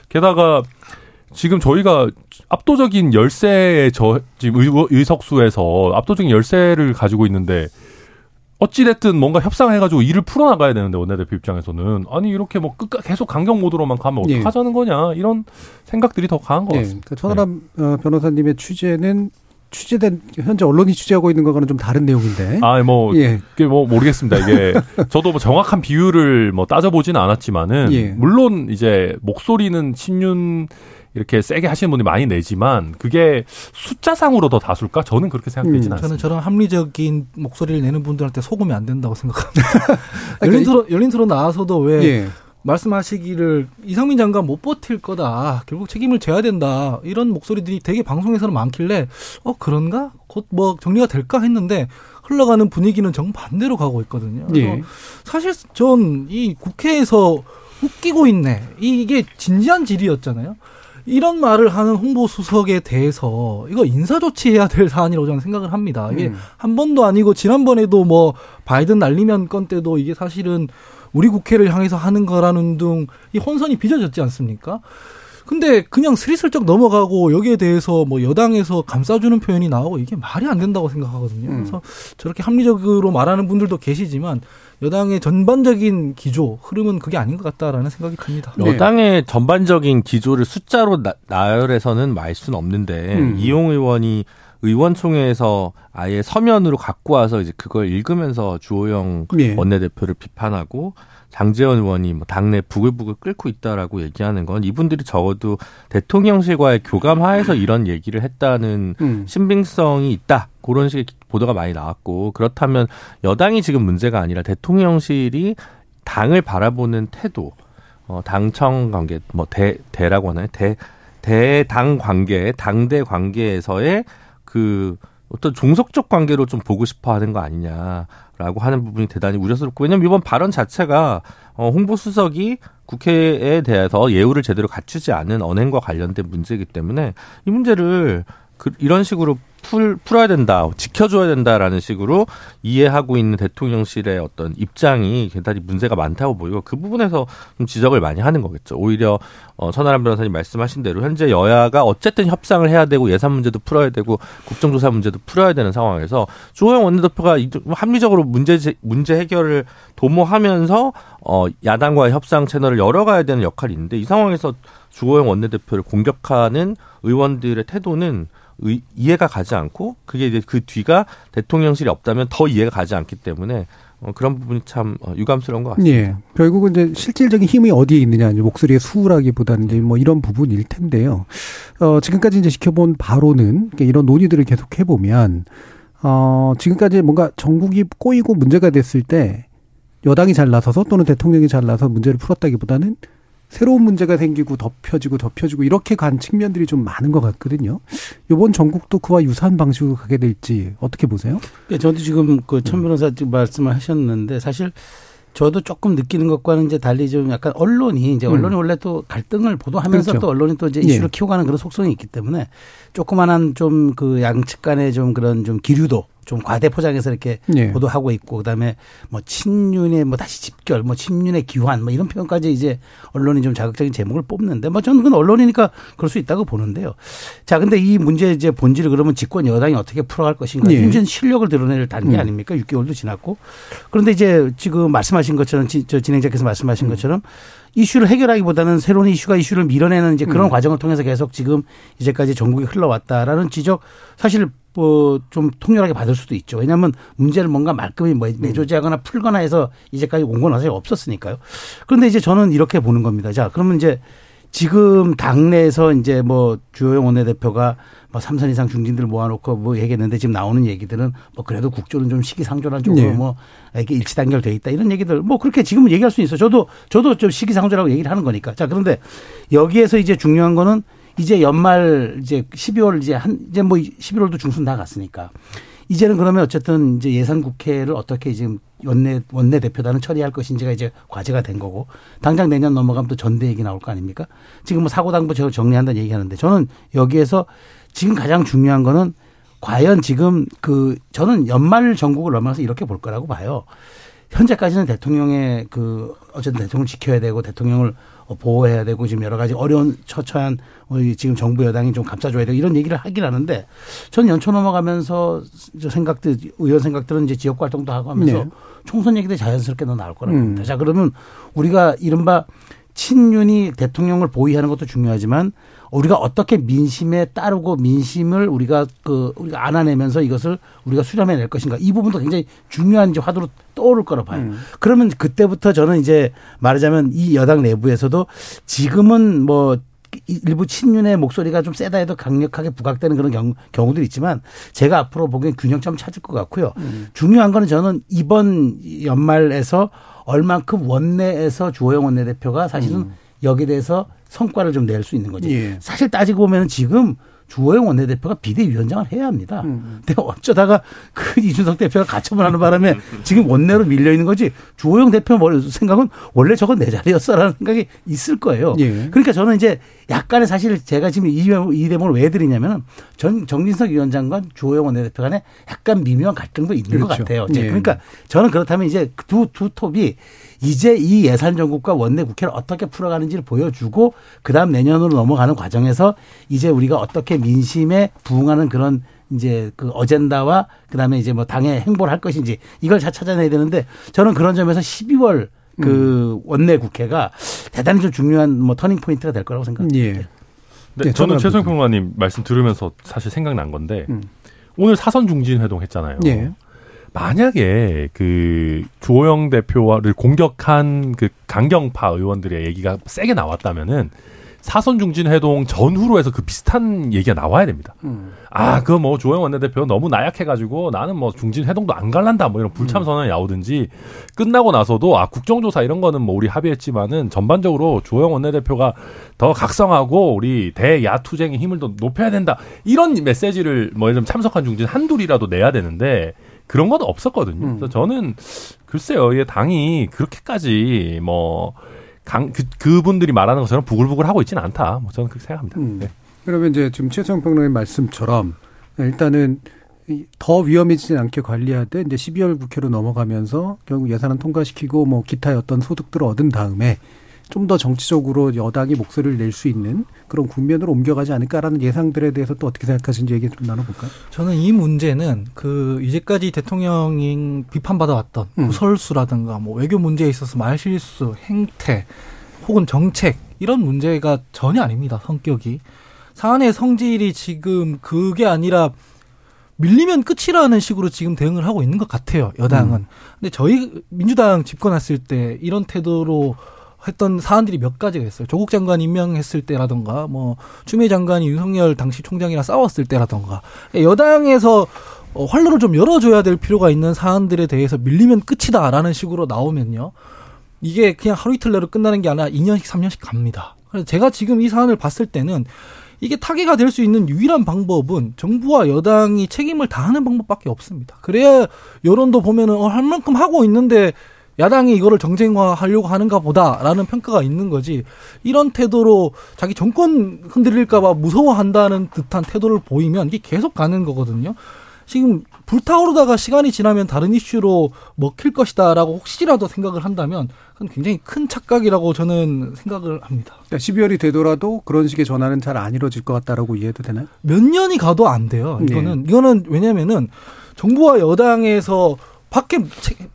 게다가 지금 저희가 압도적인 열세의 저 지금 의석수에서 압도적인 열세를 가지고 있는데 어찌됐든 뭔가 협상해가지고 일을 풀어나가야 되는데 원내대표 입장에서는 아니 이렇게 뭐 끝까 계속 강경 모드로만 가면 예. 어떡하자는 거냐 이런 생각들이 더 강한 것 네. 같습니다. 그 천하람 네. 변호사님의 취재는 취재된 현재 언론이 취재하고 있는 거와는 좀 다른 내용인데. 아, 뭐 예. 이게 뭐 모르겠습니다. 이게 저도 뭐 정확한 비율을 뭐 따져보지는 않았지만은 예. 물론 이제 목소리는 친윤 이렇게 세게 하시는 분이 많이 내지만 그게 숫자상으로 더 다수일까? 저는 그렇게 생각되지는 음, 않습니다. 저는 저런 합리적인 목소리를 내는 분들한테 속으면 안 된다고 생각합니다. 열린 토론 열린 토론 나와서도 왜 예. 말씀하시기를 이상민 장관 못 버틸 거다. 결국 책임을 져야 된다. 이런 목소리들이 되게 방송에서는 많길래 어 그런가? 곧 뭐 정리가 될까 했는데 흘러가는 분위기는 정반대로 가고 있거든요. 예. 사실 전 이 국회에서 웃기고 있네. 이게 진지한 질의였잖아요. 이런 말을 하는 홍보 수석에 대해서 이거 인사 조치해야 될 사안이라고 저는 생각을 합니다. 이게 음. 한 번도 아니고 지난번에도 뭐 바이든 날리면 건 때도 이게 사실은 우리 국회를 향해서 하는 거라는 등이 혼선이 빚어졌지 않습니까? 근데 그냥 스리슬쩍 넘어가고 여기에 대해서 뭐 여당에서 감싸주는 표현이 나오고 이게 말이 안 된다고 생각하거든요. 음. 그래서 저렇게 합리적으로 말하는 분들도 계시지만 여당의 전반적인 기조 흐름은 그게 아닌 것 같다라는 생각이 듭니다. 여당의 네. 전반적인 기조를 숫자로 나, 나열해서는 말 수는 없는데 음. 이용 의원이 의원총회에서 아예 서면으로 갖고 와서 이제 그걸 읽으면서 주호영 예. 원내대표를 비판하고 장재원 의원이 뭐 당내 부글부글 끓고 있다라고 얘기하는 건 이분들이 적어도 대통령실과의 교감 하에서 이런 얘기를 했다는 음. 신빙성이 있다. 그런 식의 보도가 많이 나왔고 그렇다면 여당이 지금 문제가 아니라 대통령실이 당을 바라보는 태도, 어, 당청 관계, 뭐 대, 대라고 하나요? 대, 대당 관계, 당대 관계에서의 그 어떤 종속적 관계로 좀 보고 싶어 하는 거 아니냐라고 하는 부분이 대단히 우려스럽고 왜냐면 이번 발언 자체가 어, 홍보 수석이 국회에 대해서 예우를 제대로 갖추지 않은 언행과 관련된 문제이기 때문에 이 문제를 그 이런 식으로 풀 풀어야 된다, 지켜줘야 된다라는 식으로 이해하고 있는 대통령실의 어떤 입장이 대단히 문제가 많다고 보이고 그 부분에서 좀 지적을 많이 하는 거겠죠. 오히려 어, 천하람 변호사님 말씀하신 대로 현재 여야가 어쨌든 협상을 해야 되고 예산 문제도 풀어야 되고 국정조사 문제도 풀어야 되는 상황에서 주호영 원내대표가 합리적으로 문제 문제 해결을 도모하면서 어, 야당과의 협상 채널을 열어가야 되는 역할이 있는데 이 상황에서 주호영 원내대표를 공격하는 의원들의 태도는 의, 이해가 가지 않고 그게 이제 그 뒤가 대통령실이 없다면 더 이해가 가지 않기 때문에 어, 그런 부분이 참 어, 유감스러운 것 같습니다. 예. 결국은 이제 실질적인 힘이 어디에 있느냐, 이제 목소리의 수라기보다는 이제 뭐 이런 부분일 텐데요. 어, 지금까지 이제 지켜본 바로는 이런 논의들을 계속 해보면, 어, 지금까지 뭔가 전국이 꼬이고 문제가 됐을 때 여당이 잘 나서서 또는 대통령이 잘 나서 문제를 풀었다기보다는 새로운 문제가 생기고 덮여지고 덮여지고 이렇게 간 측면들이 좀 많은 것 같거든요. 이번 전국도 그와 유사한 방식으로 가게 될지 어떻게 보세요? 네, 저도 지금 그천 변호사 지금 말씀을 하셨는데 사실 저도 조금 느끼는 것과는 이제 달리 좀 약간 언론이 이제 언론이 음. 원래 또 갈등을 보도하면서 그렇죠. 또 언론이 또 이제 이슈를 예. 키워가는 그런 속성이 있기 때문에 조그만한 좀 그 양측 간의 좀 그런 좀 기류도 좀 과대 포장해서 이렇게 예. 보도하고 있고 그다음에 뭐 친윤의 뭐 다시 집결 뭐 친윤의 귀환 뭐 이런 표현까지 이제 언론이 좀 자극적인 제목을 뽑는데 뭐 저는 그건 언론이니까 그럴 수 있다고 보는데요. 자 근데 이 문제 이제 본질을 그러면 집권 여당이 어떻게 풀어갈 것인가 예. 문제는 실력을 드러낼 단계 음. 아닙니까? 6개월도 지났고 그런데 이제 지금 말씀하신 것처럼 저 진행자께서 말씀하신 음. 것처럼 이슈를 해결하기보다는 새로운 이슈가 이슈를 밀어내는 이제 그런 음. 과정을 통해서 계속 지금 이제까지 전국이 흘러왔다라는 지적 사실 뭐좀 통렬하게 받을 수도 있죠. 왜냐하면 문제를 뭔가 말끔히 뭐 내조지하거나 풀거나 해서 이제까지 온 건 사실 없었으니까요. 그런데 이제 저는 이렇게 보는 겁니다. 자, 그러면 이제 지금 당내에서 이제 뭐 주호영 원내대표가 뭐 삼선 이상 중진들 모아놓고 뭐 얘기했는데 지금 나오는 얘기들은 뭐 그래도 국조는 좀 시기상조란 쪽으로 네. 뭐 이렇게 일치단결돼 있다 이런 얘기들 뭐 그렇게 지금은 얘기할 수 있어. 저도 저도 좀 시기상조라고 얘기를 하는 거니까. 자 그런데 여기에서 이제 중요한 거는 이제 연말 이제 12월 이제 한 이제 뭐 11월도 중순 다 갔으니까 이제는 그러면 어쨌든 이제 예산 국회를 어떻게 지금 원내 원내 대표단은 처리할 것인지가 이제 과제가 된 거고 당장 내년 넘어가면 또 전대 얘기 나올 거 아닙니까? 지금 뭐 사고 당부 정리한다는 얘기하는데 저는 여기에서 지금 가장 중요한 거는 과연 지금 그 저는 연말 전국을 넘어서 이렇게 볼 거라고 봐요. 현재까지는 대통령의 그 어쨌든 대통령을 지켜야 되고 대통령을 보호해야 되고 지금 여러 가지 어려운 처처한 지금 정부 여당이 좀 감싸줘야 되고 이런 얘기를 하긴 하는데 전 연초 넘어가면서 생각들 의원 생각들은 이제 지역 활동도 하고 하면서 네. 총선 얘기도 자연스럽게 더 나올 거라고 봅니다. 음. 자 그러면 우리가 이른바 친윤이 대통령을 보위하는 것도 중요하지만 우리가 어떻게 민심에 따르고 민심을 우리가 그 우리가 안아내면서 이것을 우리가 수렴해낼 것인가 이 부분도 굉장히 중요한 이제 화두로 떠오를 거라 봐요. 음. 그러면 그때부터 저는 이제 말하자면 이 여당 내부에서도 지금은 뭐 일부 친윤의 목소리가 좀 세다 해도 강력하게 부각되는 그런 경우, 경우들이 있지만 제가 앞으로 보기엔 균형점 찾을 것 같고요. 음. 중요한 거는 저는 이번 연말에서 얼만큼 원내에서 주호영 원내대표가 사실은 음. 여기에 대해서 성과를 좀 낼 수 있는 거지. 예. 사실 따지고 보면 지금 주호영 원내대표가 비대위원장을 해야 합니다. 음. 근데 어쩌다가 그 이준석 대표가 가처분 하는 바람에 지금 원내로 밀려 있는 거지 주호영 대표 머리 생각은 원래 저건 내 자리였어라는 생각이 있을 거예요. 예. 그러니까 저는 이제 약간의 사실 제가 지금 이, 이 대목을 왜 드리냐면은 전 정진석 위원장과 주호영 원내대표 간에 약간 미묘한 갈등도 있는 그렇죠. 것 같아요. 예. 그러니까 저는 그렇다면 이제 두, 두 톱이 이제 이 예산 정국과 원내 국회를 어떻게 풀어가는지를 보여주고 그다음 내년으로 넘어가는 과정에서 이제 우리가 어떻게 민심에 부응하는 그런 이제 그 어젠다와 그다음에 이제 뭐 당의 행보를 할 것인지 이걸 잘 찾아내야 되는데 저는 그런 점에서 12월 그 음. 원내 국회가 대단히 좀 중요한 뭐 터닝 포인트가 될 거라고 생각합니다. 예. 네, 네 저는 최성 평론가님 말씀 들으면서 사실 생각난 건데 음. 오늘 사선 중진 회동 했잖아요. 예. 만약에 그 주호영 대표를 공격한 그 강경파 의원들의 얘기가 세게 나왔다면은 사선 중진 회동 전후로 해서 그 비슷한 얘기가 나와야 됩니다. 음. 아, 그 뭐 조영 원내대표 너무 나약해가지고 나는 뭐 중진 회동도 안 갈란다 뭐 이런 불참 선언이 나오든지 끝나고 나서도 아 국정조사 이런 거는 뭐 우리 합의했지만은 전반적으로 조영 원내대표가 더 각성하고 우리 대야 투쟁의 힘을 더 높여야 된다 이런 메시지를 뭐 예를 들면 참석한 중진 한둘이라도 내야 되는데 그런 건 없었거든요. 음. 그래서 저는 글쎄요, 이 당이 그렇게까지 뭐 강, 그, 그분들이 말하는 것처럼 부글부글 하고 있지는 않다. 뭐 저는 그렇게 생각합니다. 음. 네. 그러면 이제 지금 최수영 평론의 말씀처럼 일단은 이- 더 위험해지지 않게 관리하되 이제 12월 국회로 넘어가면서 결국 예산안 통과시키고 뭐 기타의 어떤 소득들을 얻은 다음에 좀 더 정치적으로 여당이 목소리를 낼 수 있는 그런 국면으로 옮겨가지 않을까라는 예상들에 대해서 또 어떻게 생각하시는지 얘기 좀 나눠볼까요? 저는 이 문제는 그 이제까지 대통령이 비판받아왔던 음. 구설수라든가 뭐 외교 문제에 있어서 말실수, 행태 혹은 정책 이런 문제가 전혀 아닙니다. 성격이 사안의 성질이 지금 그게 아니라 밀리면 끝이라는 식으로 지금 대응을 하고 있는 것 같아요. 여당은. 근데 저희 민주당 집권 했을 때 이런 태도로 했던 사안들이 몇 가지가 있어요. 조국 장관 임명했을 때라던가, 뭐, 추미애 장관이 윤석열 당시 총장이랑 싸웠을 때라던가, 여당에서 어, 활로를 좀 열어줘야 될 필요가 있는 사안들에 대해서 밀리면 끝이다라는 식으로 나오면요. 이게 그냥 하루 이틀 내로 끝나는 게 아니라 2년씩, 3년씩 갑니다. 그래서 제가 지금 이 사안을 봤을 때는 이게 타개가 될 수 있는 유일한 방법은 정부와 여당이 책임을 다하는 방법밖에 없습니다. 그래야 여론도 보면은 어, 할 만큼 하고 있는데 야당이 이거를 정쟁화하려고 하는가 보다라는 평가가 있는 거지. 이런 태도로 자기 정권 흔들릴까봐 무서워한다는 듯한 태도를 보이면 이게 계속 가는 거거든요. 지금 불타오르다가 시간이 지나면 다른 이슈로 먹힐 것이다라고 혹시라도 생각을 한다면 그건 굉장히 큰 착각이라고 저는 생각을 합니다. 그러니까 12월이 되더라도 그런 식의 전환은 잘 안 이루어질 것 같다라고 이해해도 되나요? 몇 년이 가도 안 돼요. 이거는 이거는 왜냐면은 정부와 여당에서 밖에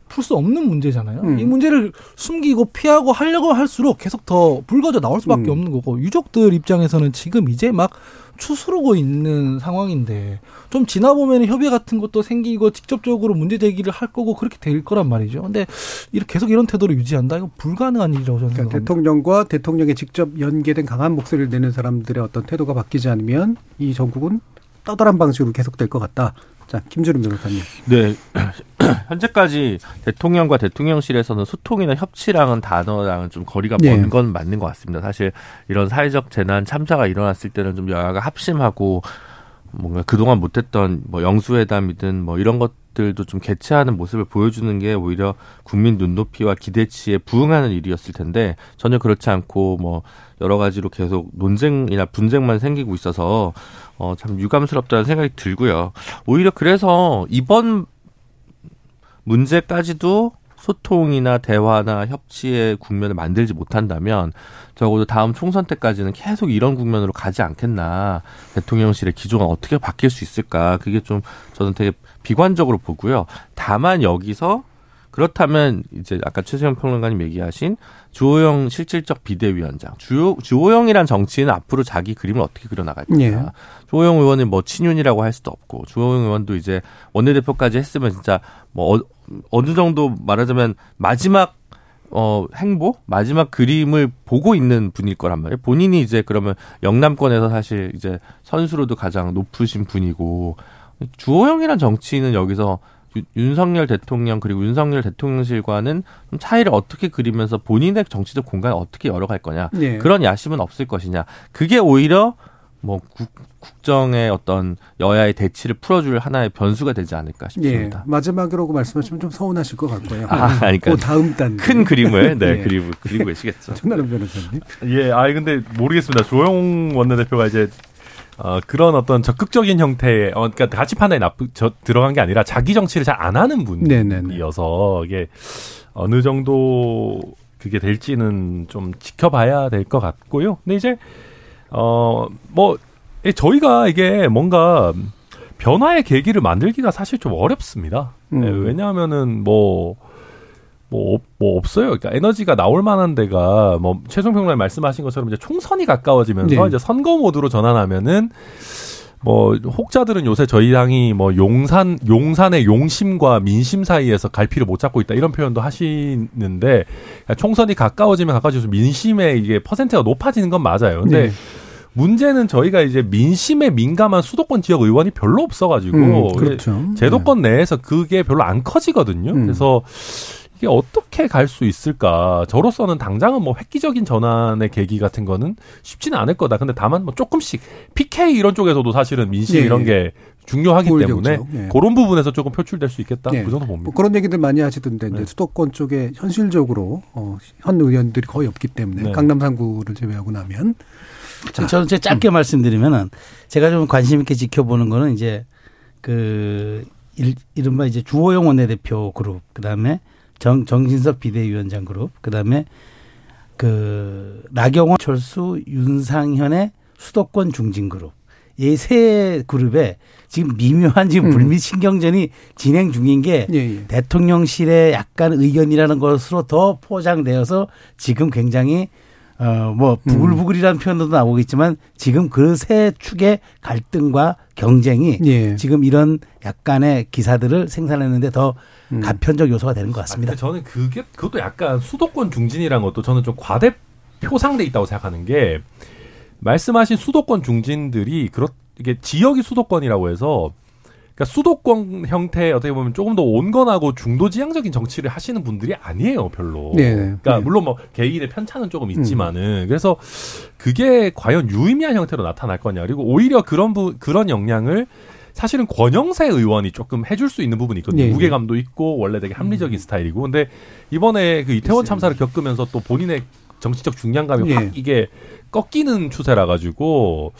풀 수 없는 문제잖아요. 음. 이 문제를 숨기고 피하고 하려고 할수록 계속 더 불거져 나올 수밖에 음. 없는 거고 유족들 입장에서는 지금 이제 막 추스르고 있는 상황인데 좀 지나 보면 협의 같은 것도 생기고 직접적으로 문제 제기를 할 거고 그렇게 될 거란 말이죠. 근데 이렇게 계속 이런 태도를 유지한다 이거 불가능한 일이라고 저는 그러니까 생각합니다. 대통령과 대통령에 직접 연계된 강한 목소리를 내는 사람들의 어떤 태도가 바뀌지 않으면 이 전국은 떠돌한 방식으로 계속될 것 같다. 자, 김주름 변호사님. 네. 현재까지 대통령과 대통령실에서는 소통이나 협치랑은 단어랑은 좀 거리가 네. 먼건 맞는 것 같습니다. 사실 이런 사회적 재난 참사가 일어났을 때는 좀 여야가 합심하고 뭔가 그동안 못했던 뭐 영수회담이든 뭐 이런 것들도 좀 개최하는 모습을 보여주는 게 오히려 국민 눈높이와 기대치에 부응하는 일이었을 텐데 전혀 그렇지 않고 뭐 여러 가지로 계속 논쟁이나 분쟁만 생기고 있어서 어 참 유감스럽다는 생각이 들고요. 오히려 그래서 이번 문제까지도 소통이나 대화나 협치의 국면을 만들지 못한다면 적어도 다음 총선 때까지는 계속 이런 국면으로 가지 않겠나. 대통령실의 기조가 어떻게 바뀔 수 있을까. 그게 좀 저는 되게 비관적으로 보고요. 다만 여기서 그렇다면 이제 아까 최수영 평론가님 얘기하신 주호영 실질적 비대위원장, 주호, 주호영이란 정치인은 앞으로 자기 그림을 어떻게 그려나갈 거냐. 예. 주호영 의원은 뭐 친윤이라고 할 수도 없고 주호영 의원도 이제 원내대표까지 했으면 진짜 뭐 어, 어느 정도 말하자면 마지막 어 행보 마지막 그림을 보고 있는 분일 거란 말이에요. 본인이 이제 그러면 영남권에서 사실 이제 선수로도 가장 높으신 분이고 주호영이란 정치인은 여기서 유- 윤석열 대통령 그리고 윤석열 대통령실과는 좀 차이를 어떻게 그리면서 본인의 정치적 공간을 어떻게 열어갈 거냐 예. 그런 야심은 없을 것이냐 그게 오히려 뭐 국, 국정의 어떤 여야의 대치를 풀어줄 하나의 변수가 되지 않을까 예. 싶습니다. 마지막으로 말씀하시면 좀 서운하실 것 같고요. 아, 그러니까 그 다음 단. 큰 그림을 네 예. 그리고 그리고 계시겠죠. 정나람 변호사님. 예, 아 근데 모르겠습니다. 조영 원내대표가 이제 어, 그런 어떤 적극적인 형태의, 어, 그러니까 가치 판단에 나쁘, 저, 들어간 게 아니라 자기 정치를 잘 안 하는. 분이어서 이게 어느 정도 그게 될지는 좀 지켜봐야 될 것 같고요. 근데 이제 어, 뭐 예, 저희가 이게 뭔가 변화의 계기를 만들기가 사실 좀 어렵습니다. 음. 예, 왜냐하면은 뭐, 뭐, 없- 뭐 없어요. 그러니까 에너지가 나올 만한 데가 뭐 최종 평론이 말씀하신 것처럼 이제 총선이 가까워지면서 네. 이제 선거 모드로 전환하면은 뭐 혹자들은 요새 저희 당이 뭐 용산 용산의 용심과 민심 사이에서 갈피를 못 잡고 있다 이런 표현도 하시는데 총선이 가까워지면 가까워지면서 민심의 이게 퍼센트가 높아지는 건 맞아요. 근데 네. 문제는 저희가 이제 민심에 민감한 수도권 지역 의원이 별로 없어가지고 음, 그렇죠. 제도권 내에서 그게 별로 안 커지거든요. 음. 그래서 이게 어떻게 갈 수 있을까? 저로서는 당장은 뭐 획기적인 전환의 계기 같은 거는 쉽지는 않을 거다. 근데 다만 뭐 조금씩 PK 이런 쪽에서도 사실은 민심 예, 이런 예. 게 중요하기 때문에 경우죠. 예. 그런 부분에서 조금 표출될 수 있겠다. 예. 그 정도 뭐 봅니다. 그런 얘기들 많이 하시던데 이제 네. 수도권 쪽에 현실적으로 어, 현 의원들이 거의 없기 때문에 네. 강남 3구를 제외하고 나면 자, 저는 제 짧게 말씀드리면은 제가 좀 관심 있게 지켜보는 거는 이제 그 일, 이른바 이제 주호영 원내대표 그룹 그다음에 정 정진석 비대위원장 그룹 그 다음에 그 나경원 철수 윤상현의 수도권 중진 그룹 이 세 그룹에 지금 미묘한 지금 음. 불미 신경전이 진행 중인 게 예, 예. 대통령실의 약간 의견이라는 것으로 더 포장되어서 지금 굉장히 어뭐 부글부글이라는 표현도 나오겠지만 지금 그 세 축의 갈등과 경쟁이 예. 지금 이런 약간의 기사들을 생산했는데 더 음. 가편적 요소가 되는 것 아, 같습니다. 근데 저는 그게 그것도 약간 수도권 중진이란 것도 저는 좀 과대 표상돼 있다고 생각하는 게 말씀하신 수도권 중진들이 그렇 이게 지역이 수도권이라고 해서 그러니까 수도권 형태 어떻게 보면 조금 더 온건하고 중도지향적인 정치를 하시는 분들이 아니에요, 별로. 네, 네. 그러니까 네. 물론 뭐 개인의 편차는 조금 있지만은 그래서 그게 과연 유의미한 형태로 나타날 거냐. 그리고 오히려 그런 부, 그런 역량을 사실은 권영세 의원이 조금 해줄 수 있는 부분이 있거든요. 예, 예. 무게감도 있고 원래 되게 합리적인 스타일이고. 근데 이번에 그 이태원 참사를 겪으면서 또 본인의 정치적 중량감이 예. 확 이게 꺾이는 추세라 가지고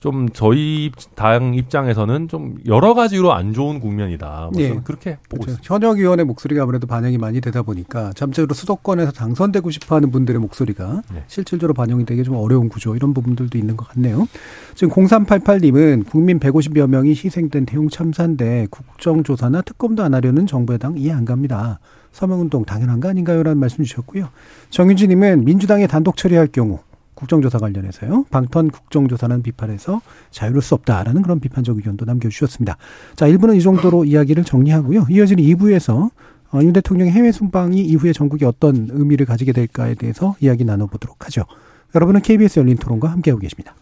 좀 저희 당 입장에서는 좀 여러 가지로 안 좋은 국면이다. 뭐 예. 그렇게 보고 그렇죠. 있습니다. 현역 의원의 목소리가 아무래도 반영이 많이 되다 보니까 잠재적으로 수도권에서 당선되고 싶어하는 분들의 목소리가 네. 실질적으로 반영이 되기 좀 어려운 구조 이런 부분들도 있는 것 같네요. 지금 0388님은 국민 150여 명이 희생된 대웅 참사인데 국정조사나 특검도 안 하려는 정부 여당 이해 안 갑니다. 서명운동 당연한 거 아닌가요? 라는 말씀 주셨고요. 정윤지님은 민주당이 단독 처리할 경우 국정조사 관련해서요. 방턴 국정조사는 비판해서 자유로울 수 없다라는 그런 비판적 의견도 남겨주셨습니다. 자, 1부는 이 정도로 이야기를 정리하고요. 이어지는 2부에서 어, 윤 대통령의 해외 순방이 이후에 전국에 어떤 의미를 가지게 될까에 대해서 이야기 나눠보도록 하죠. 여러분은 KBS 열린 토론과 함께하고 계십니다.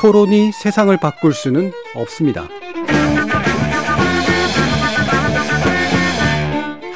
토론이 세상을 바꿀 수는 없습니다.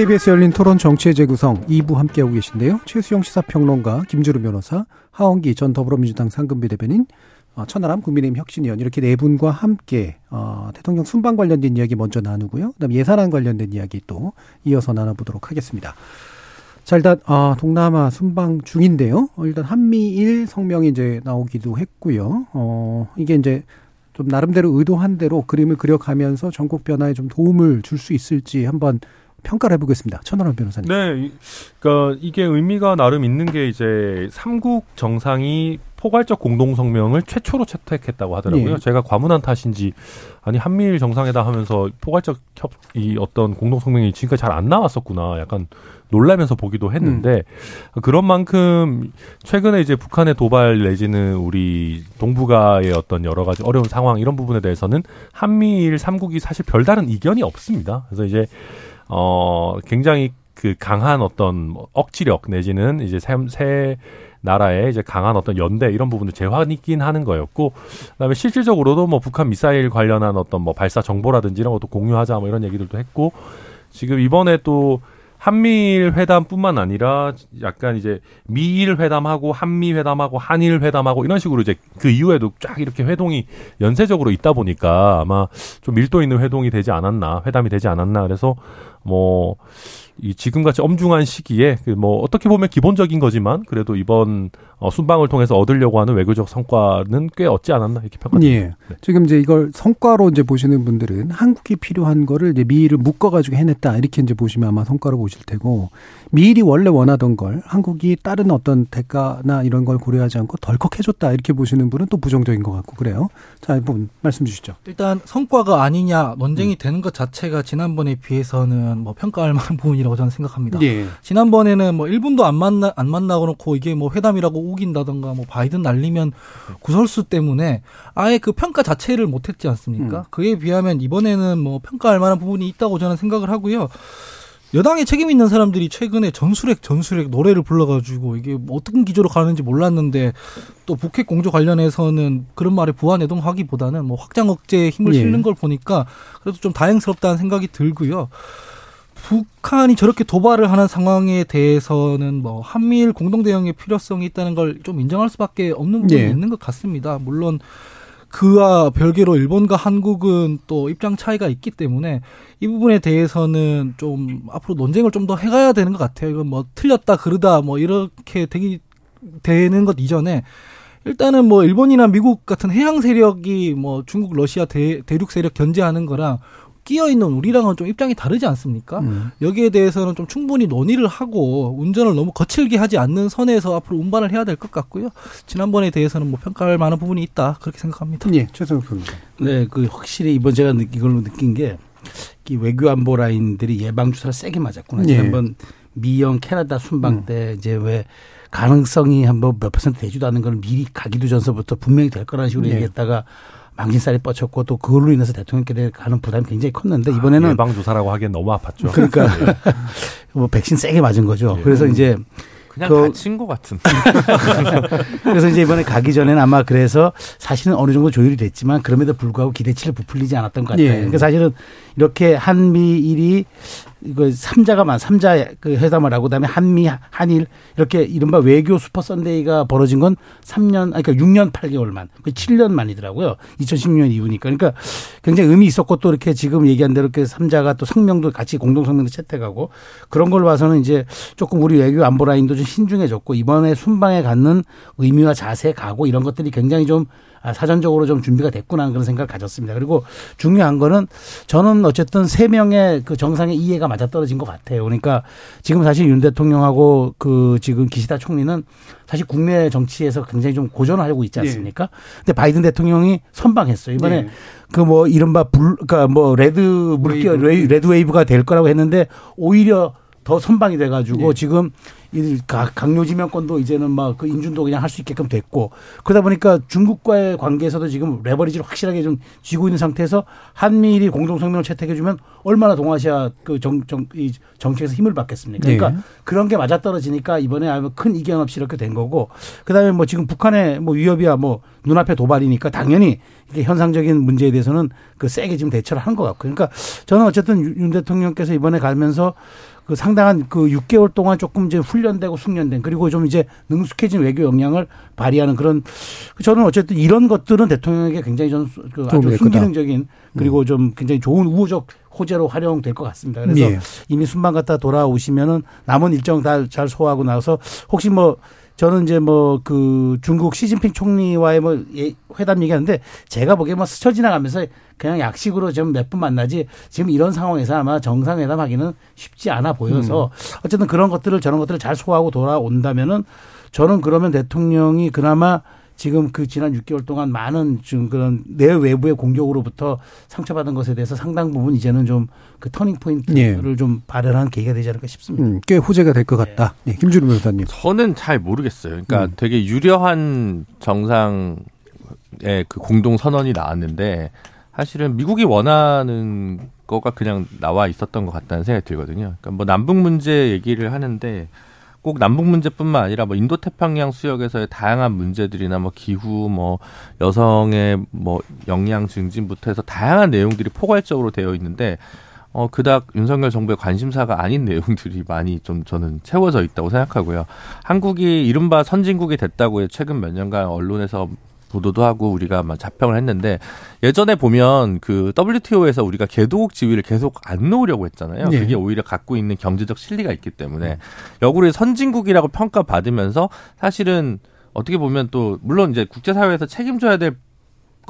KBS 열린 토론 정치의 재구성 2부 함께하고 계신데요. 최수영 시사평론가, 김주루 변호사, 하원기 전 더불어민주당 상근비 대변인, 어, 천하람 국민의힘 혁신위원 이렇게 네 분과 함께 어, 대통령 순방 관련된 이야기 먼저 나누고요. 그다음 예산안 관련된 이야기 또 이어서 나눠보도록 하겠습니다. 자 일단 아, 동남아 순방 중인데요. 어, 일단 한미일 성명이 이제 나오기도 했고요. 어, 이게 이제 좀 나름대로 의도한 대로 그림을 그려가면서 전국 변화에 좀 도움을 줄 수 있을지 한번 평가를 해보겠습니다. 천하람 변호사님. 네, 이- 그러니까 이게 의미가 나름 있는 게 이제 삼국 정상이 포괄적 공동 성명을 최초로 채택했다고 하더라고요. 예. 제가 과문한 탓인지 아니 한미일 정상회담 하면서 포괄적 협 이 어떤 공동 성명이 지금까지 잘 안 나왔었구나. 약간 놀라면서 보기도 했는데 그런 만큼 최근에 이제 북한의 도발 내지는 우리 동북아의 어떤 여러 가지 어려운 상황 이런 부분에 대해서는 한미일 삼국이 사실 별다른 이견이 없습니다. 그래서 이제 어 굉장히 그 강한 어떤 뭐 억지력 내지는 이제 세, 세 나라의 이제 강한 어떤 연대 이런 부분을 재확인 하는 거였고 그다음에 실질적으로도 뭐 북한 미사일 관련한 어떤 뭐 발사 정보라든지 이런 것도 공유하자 뭐 이런 얘기들도 했고 지금 이번에 또 한미일 회담뿐만 아니라 약간 이제 미일 회담하고 한미 회담하고 한일 회담하고 이런 식으로 이제 그 이후에도 쫙 이렇게 회동이 연쇄적으로 있다 보니까 아마 좀 밀도 있는 회동이 되지 않았나 회담이 되지 않았나. 그래서 뭐, 이 지금같이 엄중한 시기에 그 뭐 어떻게 보면 기본적인 거지만 그래도 이번 어, 순방을 통해서 얻으려고 하는 외교적 성과는 꽤 얻지 않았나 이렇게 평가합니다. 예. 네. 지금 이제 이걸 성과로 이제 보시는 분들은 한국이 필요한 거를 이제 미일을 묶어가지고 해냈다 이렇게 이제 보시면 아마 성과로 보실 테고 미일이 원래 원하던 걸 한국이 다른 어떤 대가나 이런 걸 고려하지 않고 덜컥 해줬다 이렇게 보시는 분은 또 부정적인 것 같고 그래요. 자, 이분 말씀 주시죠. 일단 성과가 아니냐 논쟁이 되는 것 자체가 지난번에 비해서는 뭐 평가할 만한 부분이라고 저는 생각합니다. 예. 지난번에는 뭐 1분도 안 만나 안 만나고 놓고 이게 뭐 회담이라고 우긴다던가 뭐 바이든 날리면 구설수 때문에 아예 그 평가 자체를 못 했지 않습니까? 음. 그에 비하면 이번에는 뭐 평가할 만한 부분이 있다고 저는 생각을 하고요. 여당에 책임 있는 사람들이 최근에 전술핵 전술핵 노래를 불러가지고 이게 뭐 어떤 기조로 가는지 몰랐는데 또 북핵 공조 관련해서는 그런 말에 부안해동하기보다는 뭐 확장 억제에 힘을 예. 실는 걸 보니까 그래도 좀 다행스럽다는 생각이 들고요. 북한이 저렇게 도발을 하는 상황에 대해서는 뭐 한미일 공동 대응의 필요성이 있다는 걸 좀 인정할 수밖에 없는 부분이 예. 있는 것 같습니다. 물론 그와 별개로 일본과 한국은 또 입장 차이가 있기 때문에 이 부분에 대해서는 좀 앞으로 논쟁을 좀 더 해가야 되는 것 같아요. 이건 뭐 틀렸다 그르다 뭐 이렇게 되기 되는 것 이전에 일단은 뭐 일본이나 미국 같은 해양 세력이 뭐 중국, 러시아 대, 대륙 세력 견제하는 거랑 끼어 있는 우리랑은 좀 입장이 다르지 않습니까? 음. 여기에 대해서는 좀 충분히 논의를 하고 운전을 너무 거칠게 하지 않는 선에서 앞으로 운반을 해야 될 것 같고요. 지난번에 대해서는 뭐 평가할 만한 부분이 있다 그렇게 생각합니다. 예, 최성욱 변호사. 네, 그 확실히 이번 제가 느- 이걸로 느낀 게, 이 외교 안보 라인들이 예방 주사를 세게 맞았구나. 예. 지난번 미영 캐나다 순방 음. 때 이제 왜 가능성이 한번 몇 퍼센트 되지도 않는 걸 미리 가기도 전서부터 분명히 될 거라는 식으로 예. 얘기했다가 망신살이 뻗쳤고 또 그걸로 인해서 대통령께 가는 부담이 굉장히 컸는데 이번에는 예방 조사라고 하기엔 너무 아팠죠. 그러니까 뭐 백신 세게 맞은 거죠. 예. 그래서 이제 그냥 그- 다친 것 같은. 그래서 이제 이번에 가기 전에는 아마 그래서 사실은 어느 정도 조율이 됐지만 그럼에도 불구하고 기대치를 부풀리지 않았던 것 같아요. 예. 그러니까 사실은 이렇게 한미일이 이거 삼자가 만 삼자 그 회담을 하고 그다음에 한미 한일 이렇게 이른바 외교 슈퍼 선데이가 벌어진 건 3년 아니 그러니까 6년 8개월만. 그 7년 만이더라고요. 2016년 이후니까. 그러니까 굉장히 의미 있었고 또 이렇게 지금 얘기한 대로 이렇게 삼자가 또 성명도 같이 공동 성명도 채택하고 그런 걸 봐서는 이제 조금 우리 외교 안보 라인도 좀 신중해졌고 이번에 순방에 갖는 의미와 자세, 각오 이런 것들이 굉장히 좀 아, 사전적으로 좀 준비가 됐구나 그런 생각을 가졌습니다. 그리고 중요한 거는 저는 어쨌든 세 명의 그 정상의 이해가 맞아떨어진 것 같아요. 그러니까 지금 사실 윤 대통령하고 그 지금 기시다 총리는 사실 국내 정치에서 굉장히 좀 고전을 하고 있지 않습니까? 근데 바이든 대통령이 선방했어요. 이번에 네. 그뭐 이른바 불, 그니까 뭐 red 물결, wave. Red wave가 될 거라고 했는데 오히려 더 선방이 돼가지고 예. 지금 이 가- 강요지명권도 이제는 막 그 인준도 그냥 할 수 있게끔 됐고 그러다 보니까 중국과의 관계에서도 지금 레버리지를 확실하게 좀 쥐고 있는 상태에서 한미일이 공동성명을 채택해주면 얼마나 동아시아 그 정, 정, 이 정책에서 힘을 받겠습니까? 그러니까 네. 그런 게 맞아떨어지니까 이번에 아마 큰 이견 없이 이렇게 된 거고 그다음에 뭐 지금 북한의 뭐 위협이야 뭐 눈앞에 도발이니까 당연히 이게 현상적인 문제에 대해서는 그 세게 지금 대처를 한것 같고 그러니까 저는 어쨌든 윤- 윤 대통령께서 이번에 가면서 그 상당한 그 6개월 동안 조금 이제 훈련되고 숙련된 그리고 좀 이제 능숙해진 외교 역량을 발휘하는 그런 저는 어쨌든 이런 것들은 대통령에게 굉장히 저는 수- 그 아주. 순기능적인 그리고 좀 굉장히 좋은 우호적 호재로 활용될 것 같습니다. 그래서 예. 이미 순방 갔다 돌아오시면은 남은 일정 다 잘 소화하고 나서 혹시 뭐 저는 이제 뭐 그 중국 시진핑 총리와의 뭐 예- 회담 얘기하는데 제가 보기에 뭐 스쳐 지나가면서 그냥 약식으로 좀 몇 분 만나지 지금 이런 상황에서 아마 정상회담 하기는 쉽지 않아 보여서 어쨌든 그런 것들을 저런 것들을 잘 소화하고 돌아온다면은 저는 그러면 대통령이 그나마 지금 그 지난 6개월 동안 많은 좀 그런 내 외부의 공격으로부터 상처받은 것에 대해서 상당 부분 이제는 좀 그 터닝 포인트를 좀 발현하는 계기가 되지 않을까 싶습니다. 음, 꽤 호재가 될 것 같다. 예, 김준우 변호사님. 저는 잘 모르겠어요. 그러니까 음. 되게 유려한 정상의 그 공동 선언이 나왔는데 사실은 미국이 원하는 거가 그냥 나와 있었던 것 같다는 생각이 들거든요. 그러니까 뭐 남북 문제 얘기를 하는데 꼭 남북 문제뿐만 아니라 뭐 인도 태평양 수역에서의 다양한 문제들이나 뭐 기후 뭐 여성의 뭐 역량 증진부터 해서 다양한 내용들이 포괄적으로 되어 있는데 어 그닥 윤석열 정부의 관심사가 아닌 내용들이 많이 좀 저는 채워져 있다고 생각하고요. 한국이 이른바 선진국이 됐다고 최근 몇 년간 언론에서 보도도 하고 우리가 막 자평을 했는데 예전에 보면 그 WTO에서 우리가 개도국 지위를 계속 안 놓으려고 했잖아요. 네. 그게 오히려 갖고 있는 경제적 실리가 있기 때문에 역으로 선진국이라고 평가받으면서 사실은 어떻게 보면 또 물론 이제 국제사회에서 책임져야 될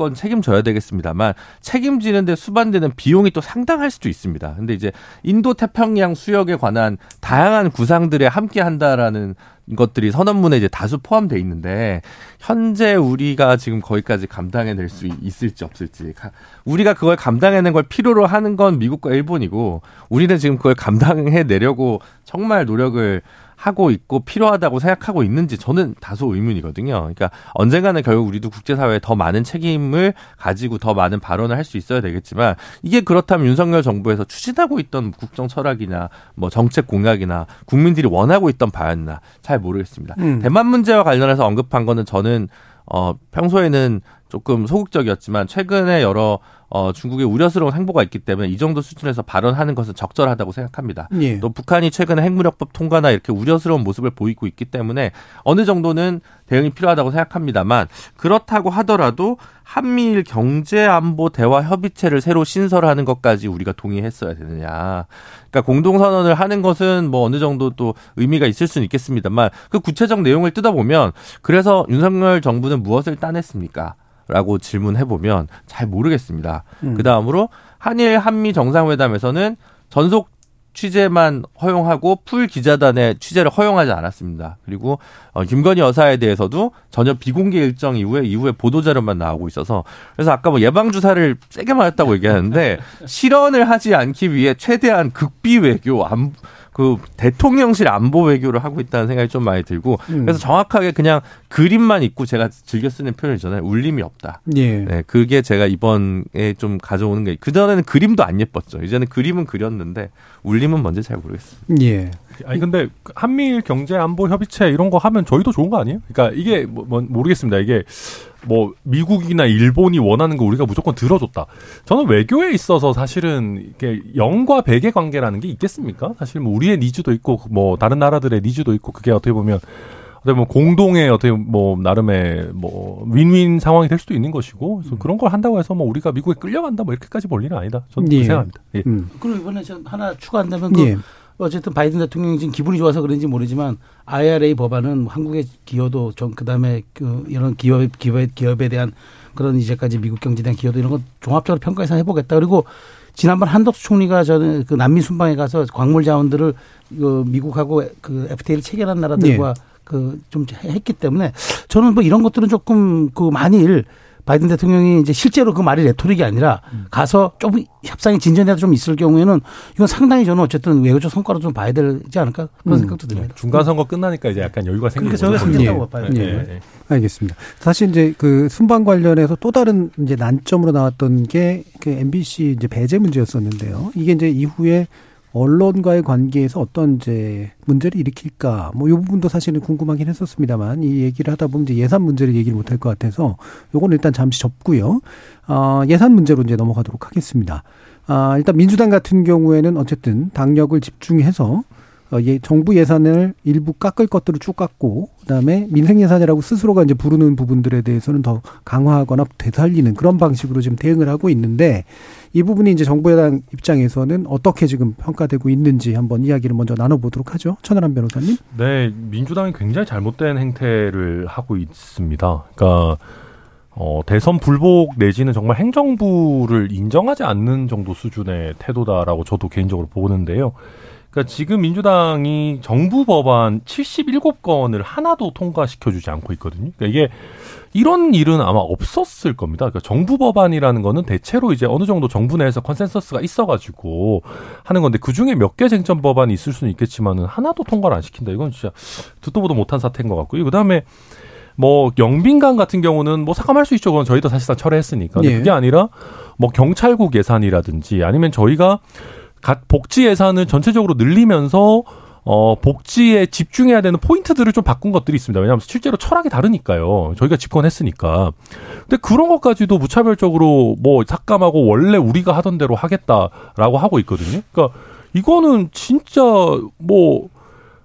건 책임져야 되겠습니다만 책임지는데 수반되는 비용이 또 상당할 수도 있습니다. 근데 이제 인도 태평양 수역에 관한 다양한 구상들에 함께 한다라는 것들이 선언문에 이제 다수 포함돼 있는데 현재 우리가 지금 거기까지 감당해낼 수 있을지 없을지. 가- 우리가 그걸 감당해낸 걸 필요로 하는 건 미국과 일본이고 우리는 지금 그걸 감당해내려고 정말 노력을 하고 있고 필요하다고 생각하고 있는지 저는 다소 의문이거든요. 그러니까 언젠가는 결국 우리도 국제사회에 더 많은 책임을 가지고 더 많은 발언을 할 수 있어야 되겠지만 이게 그렇다면 윤석열 정부에서 추진하고 있던 국정 철학이나 뭐 정책 공약이나 국민들이 원하고 있던 바였나 잘 모르겠습니다. 음. 대만 문제와 관련해서 언급한 거는 저는 어 평소에는 조금 소극적이었지만 최근에 여러 어 중국의 우려스러운 행보가 있기 때문에 이 정도 수준에서 발언하는 것은 적절하다고 생각합니다. 예. 또 북한이 최근에 핵무력법 통과나 이렇게 우려스러운 모습을 보이고 있기 때문에 어느 정도는 대응이 필요하다고 생각합니다만 그렇다고 하더라도 한미일 경제 안보 대화 협의체를 새로 신설하는 것까지 우리가 동의했어야 되느냐. 그러니까 공동선언을 하는 것은 뭐 어느 정도 또 의미가 있을 수는 있겠습니다만 그 구체적 내용을 뜯어보면 그래서 윤석열 정부는 무엇을 따냈습니까? 라고 질문해 보면 잘 모르겠습니다. 음. 그 다음으로 한일 한미 정상회담에서는 전속 취재만 허용하고 풀 기자단의 취재를 허용하지 않았습니다. 그리고 어, 김건희 여사에 대해서도 전혀 비공개 일정 이후에 이후에 보도 자료만 나오고 있어서 그래서 아까 뭐 예방 주사를 세게 맞았다고 얘기하는데 실언을 하지 않기 위해 최대한 극비 외교 안, 그 대통령실 안보 외교를 하고 있다는 생각이 좀 많이 들고 음. 그래서 정확하게 그냥 그림만 있고 제가 즐겨 쓰는 표현이잖아요. 울림이 없다. 예. 네, 그게 제가 이번에 좀 가져오는 게 그전에는 그림도 안 예뻤죠. 이제는 그림은 그렸는데 울림은 뭔지 잘 모르겠어요. 예. 아니 근데 한미일 경제 안보 협의체 이런 거 하면 저희도 좋은 거 아니에요? 그러니까 이게 뭐, 뭐 모르겠습니다. 이게 뭐 미국이나 일본이 원하는 거 우리가 무조건 들어줬다. 저는 외교에 있어서 사실은 이게 영과 백의 관계라는 게 있겠습니까? 사실 뭐 우리의 needs도 있고 뭐 다른 나라들의 needs도 있고 그게 어떻게 보면 어떻게 보면 공동의 어떻게 뭐 나름의 뭐 윈윈 상황이 될 수도 있는 것이고 그래서 그런 걸 한다고 해서 뭐 우리가 미국에 끌려간다 뭐 이렇게까지 볼 일은 아니다. 저는 예. 그렇게 생각합니다. 예. 음. 그리고 이번에 좀 하나 추가한다면 그 예. 어쨌든 바이든 대통령이 지금 기분이 좋아서 그런지 모르지만 IRA 법안은 한국의 기여도 좀 그다음에 그 이런 기업 기업 기업에 대한 그런 이제까지 미국 경제에 대한 기여도 이런 거 종합적으로 평가해서 해보겠다. 그리고 지난번 한덕수 총리가 저는 그 난민 순방에 가서 광물 자원들을 그 미국하고 그 FTA를 체결한 나라들과 그좀 했기 때문에 저는 뭐 이런 것들은 조금 그 만일 바이든 대통령이 이제 실제로 그 말이 레토릭이 아니라 가서 조금 협상이 진전이라도 좀 있을 경우에는 이건 상당히 저는 어쨌든 외교적 성과로 좀 봐야 되지 않을까 그런 음. 생각도 듭니다. 중간 선거 끝나니까 이제 약간 여유가 생기는 거죠. 생겼다고 예. 봐요. 예, 예. 예. 알겠습니다. 사실 이제 그 순방 관련해서 또 다른 이제 난점으로 나왔던 게 그 MBC 이제 배제 문제였었는데요. 이게 이제 이후에 언론과의 관계에서 어떤 이제 문제를 일으킬까 뭐 이 부분도 사실은 궁금하긴 했었습니다만 이 얘기를 하다 보면 이제 예산 문제를 얘기를 못 할 것 같아서 요건 일단 잠시 접고요. 어, 예산 문제로 이제 넘어가도록 하겠습니다. 아, 일단 민주당 같은 경우에는 어쨌든 당력을 집중해서 어, 예, 정부 예산을 일부 깎을 것들을 쭉 깎고 그다음에 민생 예산이라고 스스로가 이제 부르는 부분들에 대해서는 더 강화하거나 되살리는 그런 방식으로 지금 대응을 하고 있는데 이 부분이 이제 정부 여당 입장에서는 어떻게 지금 평가되고 있는지 한번 이야기를 먼저 나눠보도록 하죠. 천하람 변호사님. 네, 민주당이 굉장히 잘못된 행태를 하고 있습니다. 그러니까 어, 대선 불복 내지는 정말 행정부를 인정하지 않는 정도 수준의 태도다라고 저도 개인적으로 보는데요. 그러니까 지금 민주당이 정부 법안 77건을 하나도 통과시켜주지 않고 있거든요. 그러니까 이게 이런 일은 아마 없었을 겁니다. 그러니까 정부 법안이라는 거는 대체로 이제 어느 정도 정부 내에서 consensus가 있어가지고 하는 건데 그 중에 몇 개 쟁점 법안이 있을 수는 있겠지만은 하나도 통과를 안 시킨다. 이건 진짜 듣도 보도 못한 사태인 것 같고요. 그 다음에 뭐 영빈관 같은 경우는 뭐 삭감할 수 있죠. 그건 저희도 사실상 철회했으니까. 예. 그게 아니라 뭐 경찰국 예산이라든지 아니면 저희가 각 복지 예산을 전체적으로 늘리면서 어, 복지에 집중해야 되는 포인트들을 좀 바꾼 것들이 있습니다. 왜냐하면 실제로 철학이 다르니까요. 저희가 집권했으니까. 근데 그런 것까지도 무차별적으로 뭐 삭감하고 원래 우리가 하던 대로 하겠다라고 하고 있거든요. 그러니까 이거는 진짜 뭐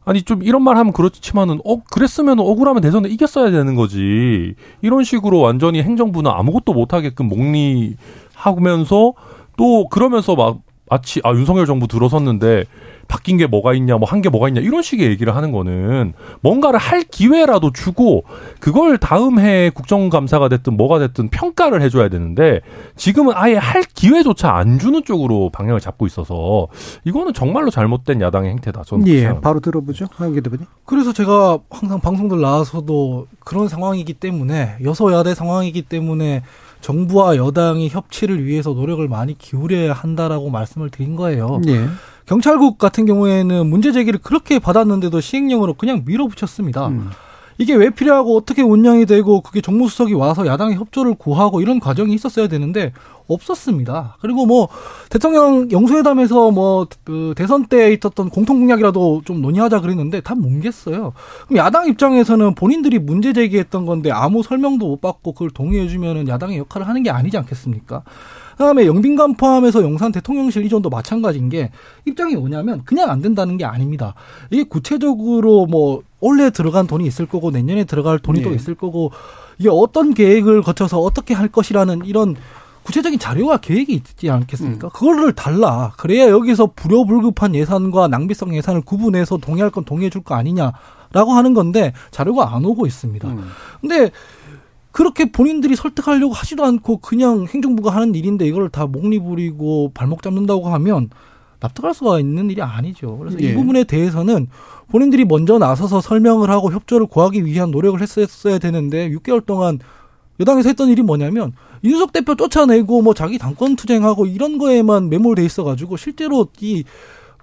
아니 좀 이런 말 하면 그렇지만은 어 그랬으면 억울하면 대선에 이겼어야 되는 거지. 이런 식으로 완전히 행정부는 아무것도 못 하게끔 목리하면서 또 그러면서 막 마치 아 윤석열 정부 들어섰는데 바뀐 게 뭐가 있냐, 뭐 한 게 뭐가 있냐 이런 식의 얘기를 하는 거는 뭔가를 할 기회라도 주고 그걸 다음 해 국정감사가 됐든 뭐가 됐든 평가를 해줘야 되는데 지금은 아예 할 기회조차 안 주는 쪽으로 방향을 잡고 있어서 이거는 정말로 잘못된 야당의 행태다. 저는 예, 바로 들어보죠. 하영기 대표님. 그래서 제가 항상 방송들 나와서도 그런 상황이기 때문에 여소야대 상황이기 때문에 정부와 여당이 협치를 위해서 노력을 많이 기울여야 한다라고 말씀을 드린 거예요. 예. 경찰국 같은 경우에는 문제 제기를 그렇게 받았는데도 시행령으로 그냥 밀어붙였습니다. 음. 이게 왜 필요하고 어떻게 운영이 되고 그게 정무수석이 와서 야당의 협조를 구하고 이런 과정이 있었어야 되는데 없었습니다. 그리고 뭐 대통령 영수회담에서 뭐 그 대선 때 있었던 공통 공약이라도 좀 논의하자 그랬는데 다 뭉갰어요. 그럼 야당 입장에서는 본인들이 문제 제기했던 건데 아무 설명도 못 받고 그걸 동의해 주면은 야당의 역할을 하는 게 아니지 않겠습니까? 그다음에 영빈관 포함해서 용산 대통령실 이전도 마찬가지인 게 입장이 뭐냐면 그냥 안 된다는 게 아닙니다. 이게 구체적으로 뭐 올해 들어간 돈이 있을 거고 내년에 들어갈 돈이 또 네. 있을 거고 이게 어떤 계획을 거쳐서 어떻게 할 것이라는 이런 구체적인 자료와 계획이 있지 않겠습니까? 그거를 달라. 그래야 여기서 불효불급한 예산과 낭비성 예산을 구분해서 동의할 건 동의해 줄 거 아니냐라고 하는 건데 자료가 안 오고 있습니다. 음. 근데 그렇게 본인들이 설득하려고 하지도 않고 그냥 행정부가 하는 일인데 이걸 다 목리 부리고 발목 잡는다고 하면 납득할 수가 있는 일이 아니죠. 그래서 예. 이 부분에 대해서는 본인들이 먼저 나서서 설명을 하고 협조를 구하기 위한 노력을 했었어야 되는데 6개월 동안 여당에서 했던 일이 뭐냐면 윤석 대표 쫓아내고 뭐 자기 당권 투쟁하고 이런 거에만 매몰돼 있어가지고 실제로 이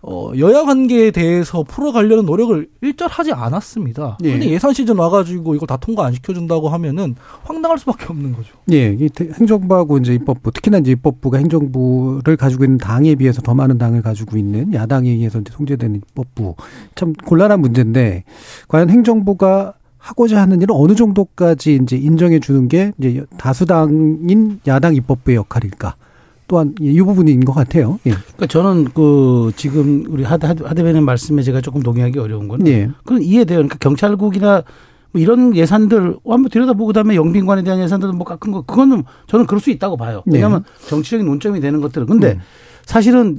어, 여야 관계에 대해서 풀어가려는 노력을 일절하지 않았습니다. 예. 근데 예산 시즌 와가지고 이걸 다 통과 안 시켜준다고 하면은 황당할 수밖에 없는 거죠. 예, 이 대- 행정부하고 이제 입법부, 특히나 이제 입법부가 행정부를 가지고 있는 당에 비해서 더 많은 당을 가지고 있는 야당에 의해서 이제 통제되는 입법부. 참 곤란한 문제인데, 과연 행정부가 하고자 하는 일을 어느 정도까지 이제 인정해 주는 게 이제 다수당인 야당 입법부의 역할일까? 또한 이 부분인 것 같아요. 예. 그러니까 저는 그 지금 우리 하, 하, 하 대변인 말씀에 제가 조금 동의하기 어려운 거는 예. 그건 이해돼요. 그러니까 경찰국이나 뭐 이런 예산들 한번 들여다보고 그다음에 영빈관에 대한 예산들도 뭐 깎은 거 그거는 저는 그럴 수 있다고 봐요. 네. 왜냐하면 정치적인 논점이 되는 것들은 근데 음. 사실은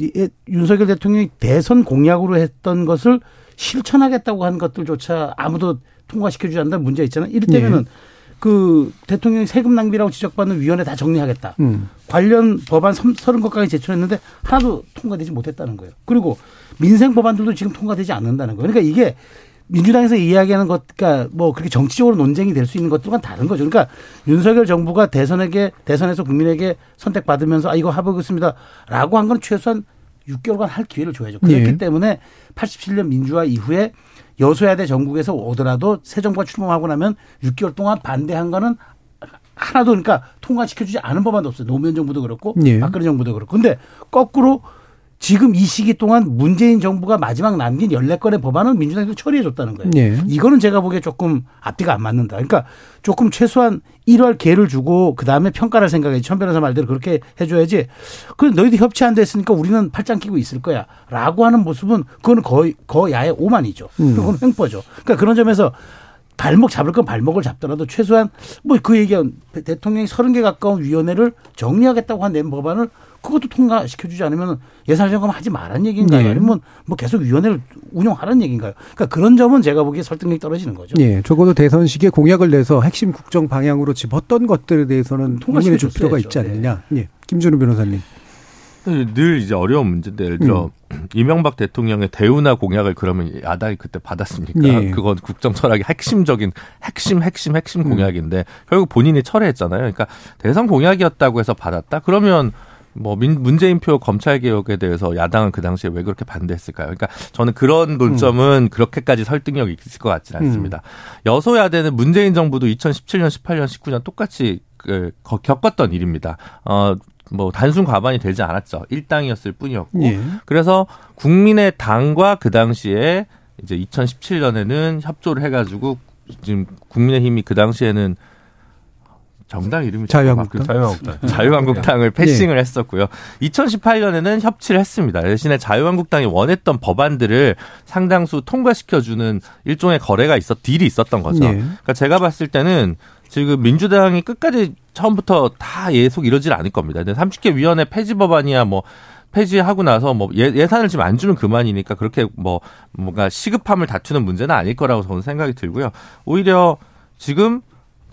윤석열 대통령이 대선 공약으로 했던 것을 실천하겠다고 한 것들조차 아무도 통과시켜주지 않는다는 문제 있잖아요. 이를테면은 그 대통령이 세금 낭비라고 지적받는 위원회 다 정리하겠다. 음. 관련 법안 30건까지 제출했는데 하나도 통과되지 못했다는 거예요. 그리고 민생 법안들도 지금 통과되지 않는다는 거예요. 그러니까 이게 민주당에서 이야기하는 것, 그러니까 뭐 그렇게 정치적으로 논쟁이 될 수 있는 것들과는 다른 거죠. 그러니까 윤석열 정부가 대선에게 대선에서 국민에게 선택받으면서 아 이거 하보겠습니다. 라고 한 건 최소한 6개월간 할 기회를 줘야죠. 그렇기 예. 때문에 87년 민주화 이후에 여소야대 정국에서 오더라도 새 정부가 출범하고 나면 6개월 동안 반대한 거는 하나도 그러니까 통과시켜주지 않은 법안도 없어요. 노무현 정부도 그렇고 예. 박근혜 정부도 그렇고. 근데 거꾸로 지금 이 시기 동안 문재인 정부가 마지막 남긴 14건의 법안은 민주당에서 처리해 줬다는 거예요. 예. 이거는 제가 보기에 조금 앞뒤가 안 맞는다. 그러니까 조금 최소한 1월 기회를 주고 그다음에 평가를 생각해. 천 변호사 말대로 그렇게 해줘야지. 그 너희들 협치 안 됐으니까 우리는 팔짱 끼고 있을 거야. 라고 하는 모습은 그거는 거의, 거야의 오만이죠. 음. 그건 횡포죠. 그러니까 그런 점에서 발목 잡을 건 발목을 잡더라도 최소한 뭐 그 얘기한 대통령이 30개 가까운 위원회를 정리하겠다고 한 낸 법안을 그것도 통과시켜주지 않으면 예산 점검 하지 말란 얘기인가요? 네. 아니면 뭐 계속 위원회를 운영하라는 얘기인가요? 그러니까 그런 점은 제가 보기에 설득력이 떨어지는 거죠. 예, 적어도 대선 시기에 공약을 내서 핵심 국정 방향으로 집었던 것들에 대해서는 통과시켜 통일해 줄 필요가. 있지 않느냐. 예. 김준우 변호사님. 늘 이제 어려운 문제인데 예를 들어 이명박 대통령의 대우나 공약을 그러면 야당이 그때 받았습니까? 예. 그건 국정 철학의 핵심적인 핵심 핵심 핵심 공약인데 결국 본인이 철회했잖아요. 그러니까 대선 공약이었다고 해서 받았다? 그러면 뭐 민, 문재인표 검찰 개혁에 대해서 야당은 그 당시에 왜 그렇게 반대했을까요? 그러니까 저는 그런 논점은 그렇게까지 설득력이 있을 것 같지는 않습니다. 여소야대는 문재인 정부도 2017년, 18년, 19년 똑같이 그, 거- 겪었던 일입니다. 어, 뭐 단순 과반이 되지 않았죠. 일당이었을 뿐이었고. 예. 그래서 국민의 당과 그 당시에 이제 2017년에는 협조를 해가지고 지금 국민의힘이 그 당시에는 정당 이름이 자유한국당? 자유한국당. 자유한국당을 패싱을 했었고요. 2018년에는 협치를 했습니다. 대신에 자유한국당이 원했던 법안들을 상당수 통과시켜주는 일종의 거래가 있었, 딜이 있었던 거죠. 예. 그러니까 제가 봤을 때는 지금 민주당이 끝까지 처음부터 다 예속 이러질 않을 겁니다. 근데 30개 위원회 폐지 법안이야 뭐 폐지하고 나서 뭐 예, 예산을 지금 안 주면 그만이니까 그렇게 뭐 뭔가 시급함을 다투는 문제는 아닐 거라고 저는 생각이 들고요. 오히려 지금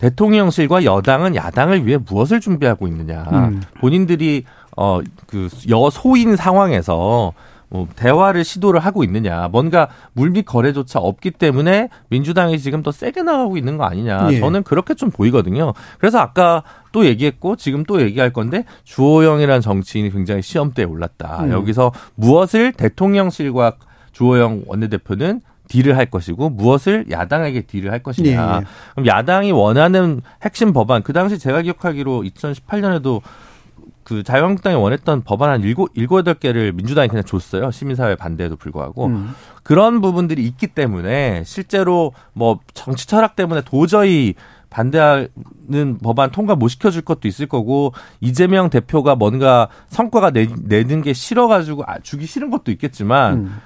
대통령실과 여당은 야당을 위해 무엇을 준비하고 있느냐. 음. 본인들이 어 그 여소인 상황에서 뭐 대화를 시도를 하고 있느냐. 뭔가 물밑 거래조차 없기 때문에 민주당이 지금 더 세게 나가고 있는 거 아니냐. 예. 저는 그렇게 좀 보이거든요. 그래서 아까 또 얘기했고 지금 또 얘기할 건데 주호영이라는 정치인이 굉장히 시험대에 올랐다. 음. 여기서 무엇을 대통령실과 주호영 원내대표는 딜을 할 것이고 무엇을 야당에게 딜을 할 것이냐. 예, 예. 그럼 야당이 원하는 핵심 법안 그 당시 제가 기억하기로 2018년에도 그 자유한국당이 원했던 법안 한 일곱 여덟 개를 민주당이 그냥 줬어요. 시민사회 반대에도 불구하고 음. 그런 부분들이 있기 때문에 실제로 뭐 정치 철학 때문에 도저히 반대하는 법안 통과 못 시켜줄 것도 있을 거고 이재명 대표가 뭔가 성과가 내, 내는 게 싫어가지고 아, 주기 싫은 것도 있겠지만 음.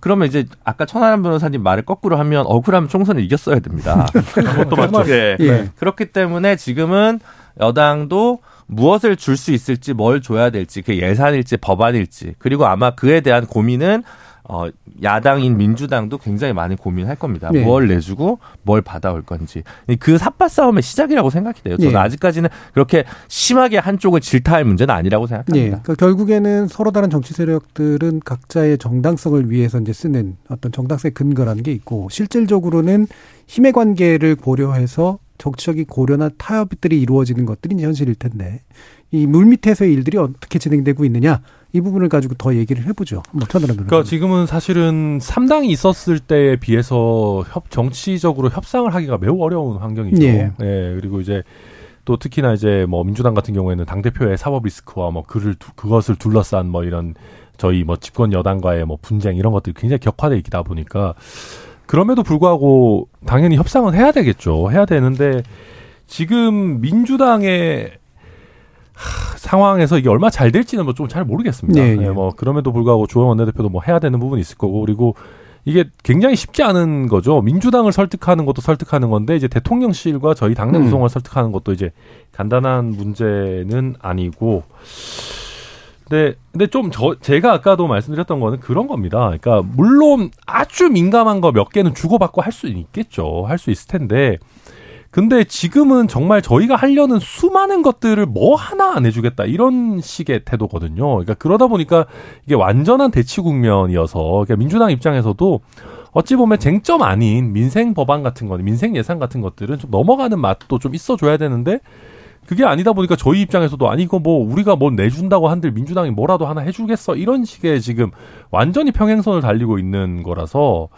그러면 이제 아까 천하람 변호사님 말을 거꾸로 하면 억울하면 총선을 이겼어야 됩니다. 그것도 맞죠. 예. 예. 그렇기 때문에 지금은 여당도 무엇을 줄 수 있을지 뭘 줘야 될지 그 예산일지 법안일지 그리고 아마 그에 대한 고민은 어 야당인 민주당도 굉장히 많은 고민을 할 겁니다. 네. 뭘 내주고 뭘 받아올 건지 그 삽바 싸움의 시작이라고 생각이 돼요. 저는 네. 아직까지는 그렇게 심하게 한쪽을 질타할 문제는 아니라고 예. 생각합니다. 그러니까 결국에는 서로 다른 정치 세력들은 각자의 정당성을 위해서 이제 쓰는 어떤 정당성의 근거라는 게 있고 실질적으로는 힘의 관계를 고려해서 정치적인 고려나 타협들이 이루어지는 것들이 현실일 텐데 이 물밑에서의 일들이 어떻게 진행되고 있느냐 이 부분을 가지고 더 얘기를 해보죠. 뭐 천하람 그러니까. 지금은 사실은 3당이 있었을 때에 비해서 협, 정치적으로 협상을 하기가 매우 어려운 환경이죠. 예. 예, 그리고 이제 또 특히나 이제 뭐 민주당 같은 경우에는 당 대표의 사법 리스크와 뭐 그를 두- 그것을 둘러싼 뭐 이런 저희 뭐 집권 여당과의 뭐 분쟁 이런 것들이 굉장히 격화돼 있다 보니까 그럼에도 불구하고 당연히 협상은 해야 되겠죠. 해야 되는데 지금 민주당의 하, 상황에서 이게 얼마 잘 될지는 뭐 좀 잘 모르겠습니다. 예, 예. 예, 뭐 그럼에도 불구하고 조영 원내대표도 뭐 해야 되는 부분이 있을 거고 그리고 이게 굉장히 쉽지 않은 거죠. 민주당을 설득하는 것도 설득하는 건데 이제 대통령실과 저희 당내 음. 구성을 설득하는 것도 이제 간단한 문제는 아니고. 근데 근데 좀 저 제가 아까도 말씀드렸던 거는 그런 겁니다. 그러니까 물론 아주 민감한 거 몇 개는 주고받고 할 수는 있겠죠. 할 수 있을 텐데 근데 지금은 정말 저희가 하려는 수많은 것들을 뭐 하나 안 해주겠다 이런 식의 태도거든요. 그러니까 그러다 보니까 이게 완전한 대치 국면이어서 그러니까 민주당 입장에서도 어찌 보면 쟁점 아닌 민생 법안 같은 거, 민생 예산 같은 것들은 좀 넘어가는 맛도 좀 있어줘야 되는데 그게 아니다 보니까 저희 입장에서도 아니 이거 뭐 우리가 뭐 내준다고 한들 민주당이 뭐라도 하나 해주겠어 이런 식의 지금 완전히 평행선을 달리고 있는 거라서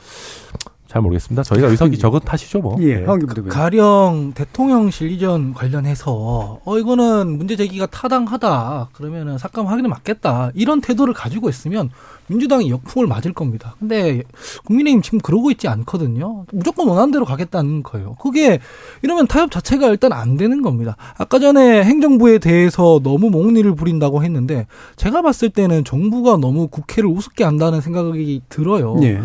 잘 모르겠습니다. 저희가 의석이 적은 탓이죠 뭐. 예, 네. 가령 대통령실 이전 관련해서 어 이거는 문제 제기가 타당하다 그러면은 삭감 확인을 맞겠다 이런 태도를 가지고 있으면 민주당이 역풍을 맞을 겁니다. 근데 국민의힘 지금 그러고 있지 않거든요. 무조건 원하는 대로 가겠다는 거예요. 그게 이러면 타협 자체가 일단 안 되는 겁니다. 아까 전에 행정부에 대해서 너무 몽리를 부린다고 했는데 제가 봤을 때는 정부가 너무 국회를 우습게 한다는 생각이 들어요. 예.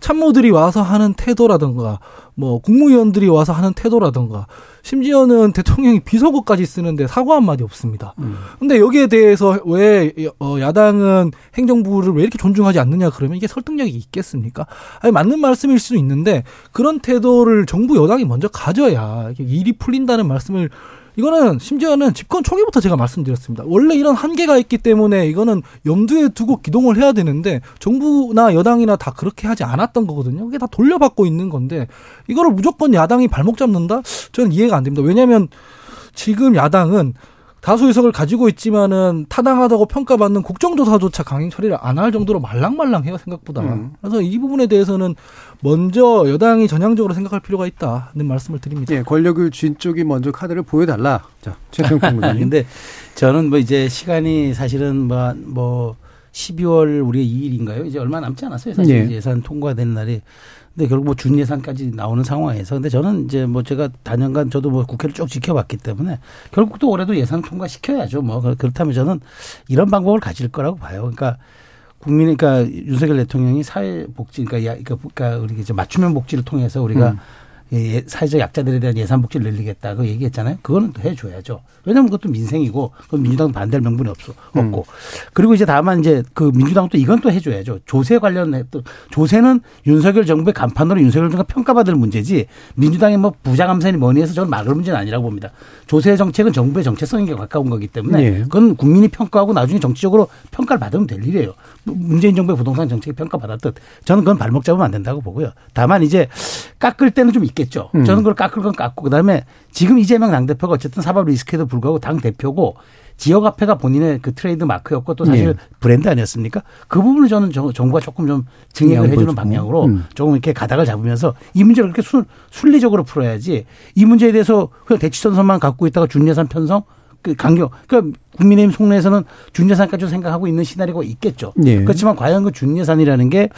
참모들이 와서 하는 태도라든가 뭐 국무위원들이 와서 하는 태도라든가 심지어는 대통령이 비서고까지 쓰는데 사과 한마디 없습니다. 음. 근데 여기에 대해서 왜 어, 야당은 행정부를 왜 이렇게 존중하지 않느냐 그러면 이게 설득력이 있겠습니까? 아니 맞는 말씀일 수도 있는데 그런 태도를 정부 여당이 먼저 가져야 일이 풀린다는 말씀을 이거는 심지어는 집권 초기부터 제가 말씀드렸습니다. 원래 이런 한계가 있기 때문에 이거는 염두에 두고 기동을 해야 되는데 정부나 여당이나 다 그렇게 하지 않았던 거거든요. 그게 다 돌려받고 있는 건데 이거를 무조건 야당이 발목 잡는다? 저는 이해가 안 됩니다. 왜냐하면 지금 야당은 다수 의석을 가지고 있지만은 타당하다고 평가받는 국정조사조차 강행 처리를 안 할 정도로 말랑말랑해요 생각보다. 음. 그래서 이 부분에 대해서는 먼저 여당이 전향적으로 생각할 필요가 있다는 말씀을 드립니다. 예, 권력을 쥔 쪽이 먼저 카드를 보여달라. 자, 최평 아니, 평론가님. 근데 저는 뭐 이제 시간이 사실은 뭐, 뭐 12월 우리 2일인가요? 이제 얼마 남지 않았어요. 사실 예. 예산 통과되는 날이. 근데 결국 뭐 준예산까지 나오는 상황에서 근데 저는 이제 뭐 제가 단연간 저도 뭐 국회를 쭉 지켜봤기 때문에 결국 또 올해도 예산 통과시켜야죠. 뭐 그렇다면 저는 이런 방법을 가질 거라고 봐요. 그러니까 국민 그러니까 윤석열 대통령이 사회 복지 그러니까, 야, 그러니까 우리 이제 맞춤형 복지를 통해서 우리가 음. 예, 사회적 약자들에 대한 예산 복지를 늘리겠다 그 얘기했잖아요. 그거는 해줘야죠. 왜냐하면 그것도 민생이고 그건 민주당 반대할 명분이 없어 없고 음. 그리고 이제 다만 이제 그 민주당도 이건 또 해줘야죠. 조세 관련해 또 조세는 윤석열 정부의 간판으로 윤석열 정부가 평가받을 문제지 민주당의 뭐 부자감세니 뭐니 해서 저는 막을 문제는 아니라고 봅니다. 조세 정책은 정부의 정체성에 가까운 거기 때문에 예. 그건 국민이 평가하고 나중에 정치적으로 평가를 받으면 될 일이에요. 문재인 정부의 부동산 정책이 평가받았듯 저는 그건 발목 잡으면 안 된다고 보고요. 다만 이제 깎을 데는 좀 있겠죠. 음. 저는 그걸 깎을 건 깎고 그다음에 지금 이재명 당대표가 어쨌든 사법 리스크에도 불구하고 당 대표고 지역 화폐가 본인의 그 트레이드 마크였고 또 사실 네. 브랜드 아니었습니까? 그 부분을 저는 정부가 조금 좀 증액을 해주는 방향으로 음. 조금 이렇게 가닥을 잡으면서 이 문제를 그렇게 순, 순리적으로 풀어야지 이 문제에 대해서 그냥 대치선서만 갖고 있다가 준예산 편성 그 강경 그러니까 국민의힘 속내에서는 준예산까지 생각하고 있는 시나리오가 있겠죠. 네. 그렇지만 과연 그 준예산이라는 게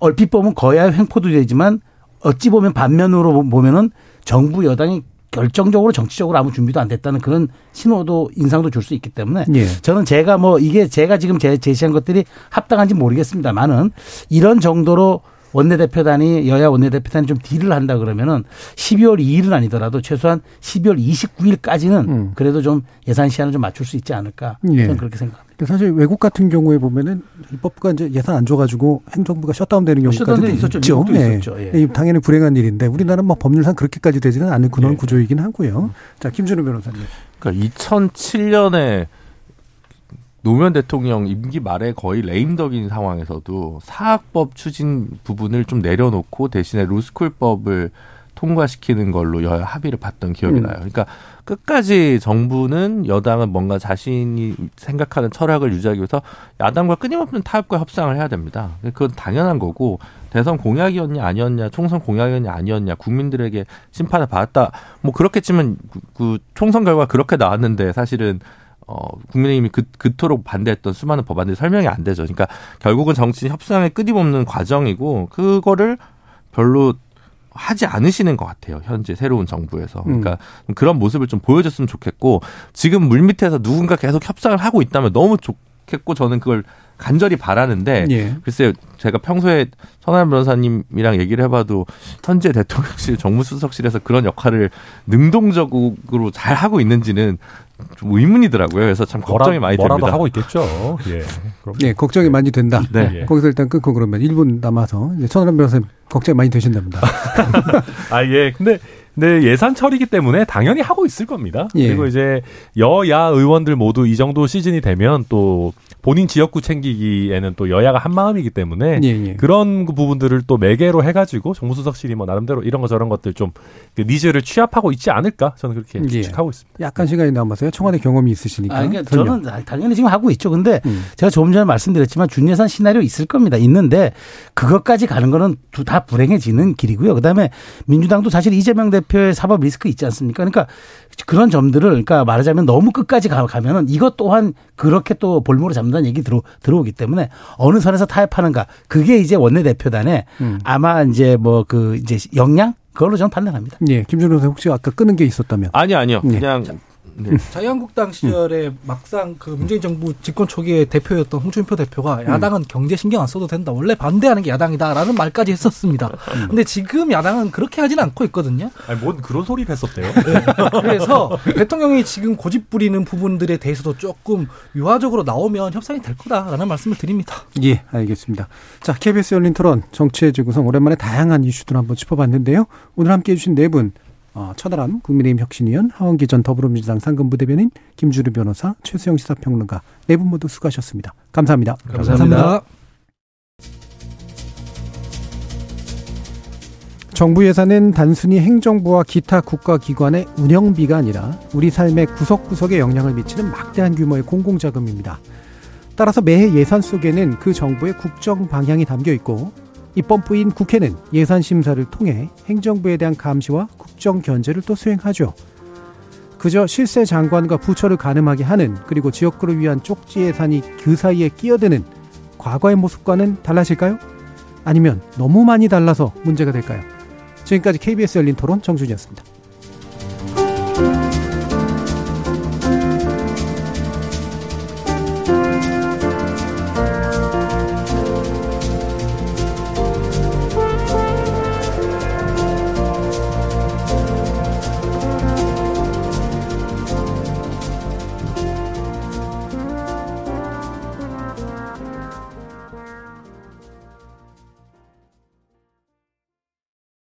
얼핏 보면 거야 횡포도 되지만 어찌 보면 반면으로 보면은 정부 여당이 결정적으로 정치적으로 아무 준비도 안 됐다는 그런 신호도 인상도 줄 수 있기 때문에 예. 저는 제가 뭐 이게 제가 지금 제시한 것들이 합당한지 모르겠습니다만은 이런 정도로 원내대표단이 여야 원내대표단이 좀 딜을 한다 그러면은 12월 2일은 아니더라도 최소한 12월 29일까지는 음. 그래도 좀 예산 시한을 좀 맞출 수 있지 않을까 예. 저는 그렇게 생각합니다. 사실 외국 같은 경우에 보면은 입법부가 이제 예산 안 줘가지고 행정부가 셧다운되는 경우까지도 있었죠. 있죠. 예. 있었죠. 예. 당연히 불행한 일인데 우리나라는 뭐 법률상 그렇게까지 되지는 않은 그런 예. 구조이긴 하고요. 자 김준우 변호사님. 그러니까 2007년에 노무현 대통령 임기 말에 거의 레임덕인 상황에서도 사학법 추진 부분을 좀 내려놓고 대신에 로스쿨법을 통과시키는 걸로 여야 합의를 봤던 기억이 음. 나요. 그러니까 끝까지 정부는 여당은 뭔가 자신이 생각하는 철학을 유지하기 위해서 야당과 끊임없는 타협과 협상을 해야 됩니다. 그건 당연한 거고 대선 공약이었냐 아니었냐 총선 공약이었냐 아니었냐 국민들에게 심판을 받았다 뭐 그렇겠지만 그, 그 총선 결과 그렇게 나왔는데 사실은 어, 국민의힘이 그, 그토록 반대했던 수많은 법안들이 설명이 안 되죠. 그러니까 결국은 정치 협상의 끊임없는 과정이고 그거를 별로 하지 않으시는 것 같아요. 현재 새로운 정부에서. 그러니까 음. 그런 모습을 좀 보여줬으면 좋겠고 지금 물밑에서 누군가 계속 협상을 하고 있다면 너무 좋겠고 저는 그걸 간절히 바라는데 예. 글쎄요 제가 평소에 선한 변호사님이랑 얘기를 해봐도 현재 대통령실 정무수석실에서 그런 역할을 능동적으로 잘 하고 있는지는 좀 의문이더라고요. 그래서 참 걱정이 뭐라, 많이 뭐라도 됩니다. 하고 있겠죠. 예. 예, 걱정이 많이 된다. 네. 예. 거기서 일단 끊고 그러면 1분 남아서 이제 천하람 변호사님 걱정이 많이 되신답니다. 아, 예. 근데 네, 예산 처리기 때문에 당연히 하고 있을 겁니다. 예. 그리고 이제 여야 의원들 모두 이 정도 시즌이 되면 또 본인 지역구 챙기기에는 또 여야가 한 마음이기 때문에 예, 예. 그런 그 부분들을 또 매개로 해가지고 정무수석실이 뭐 나름대로 이런 거 저런 것들 좀 그 needs를 취합하고 있지 않을까 저는 그렇게 예. 추측하고 있습니다. 약간 시간이 남아서요. 청와대 경험이 있으시니까. 아, 그러니까 저는 당연히 지금 하고 있죠. 근데 음. 제가 조금 전에 말씀드렸지만 준예산 시나리오 있을 겁니다. 있는데 그것까지 가는 거는 다 불행해지는 길이고요. 그다음에 민주당도 사실 이재명 대표 의 사법 리스크 있지 않습니까? 그러니까 그런 점들을 그러니까 말하자면 너무 끝까지 가면은 이것 또한 그렇게 또 볼모로 잡는다는 얘기 들어 들어오기 때문에 어느 선에서 타협하는가 그게 이제 원내 대표단의 음. 아마 이제 뭐 그 이제 역량 그걸로 저는 판단합니다. 예, 김준호 선생 혹시 아까 끊은 게 있었다면? 아니 아니요. 예. 그냥 네. 자유한국당 시절에 음. 막상 그 문재인 정부 집권 초기에 대표였던 홍준표 대표가 음. 야당은 경제 신경 안 써도 된다. 원래 반대하는 게 야당이다라는 말까지 했었습니다. 음. 근데 지금 야당은 그렇게 하지는 않고 있거든요. 아니, 뭔 그런 소리를 했었대요. 네. 그래서 대통령이 지금 고집 부리는 부분들에 대해서도 조금 유화적으로 나오면 협상이 될 거다라는 말씀을 드립니다. 예, 알겠습니다. 자, KBS 열린 토론 정치의 재구성 오랜만에 다양한 이슈들 한번 짚어봤는데요. 오늘 함께 해주신 네 분. 어, 천하람 국민의힘 혁신위원 하원기 전 더불어민주당 상근부대변인 김주루 변호사 최수영 시사평론가 네 분 모두 수고하셨습니다. 감사합니다. 감사합니다. 감사합니다. 정부 예산은 단순히 행정부와 기타 국가기관의 운영비가 아니라 우리 삶의 구석구석에 영향을 미치는 막대한 규모의 공공자금입니다. 따라서 매해 예산 속에는 그 정부의 국정 방향이 담겨 있고 입법 부인 국회는 예산 심사를 통해 행정부에 대한 감시와 국정 견제를 또 수행하죠. 그저 실세 장관과 부처를 가늠하게 하는 그리고 지역구를 위한 쪽지 예산이 그 사이에 끼어드는 과거의 모습과는 달라질까요? 아니면 너무 많이 달라서 문제가 될까요? 지금까지 KBS 열린 토론 정준이었습니다.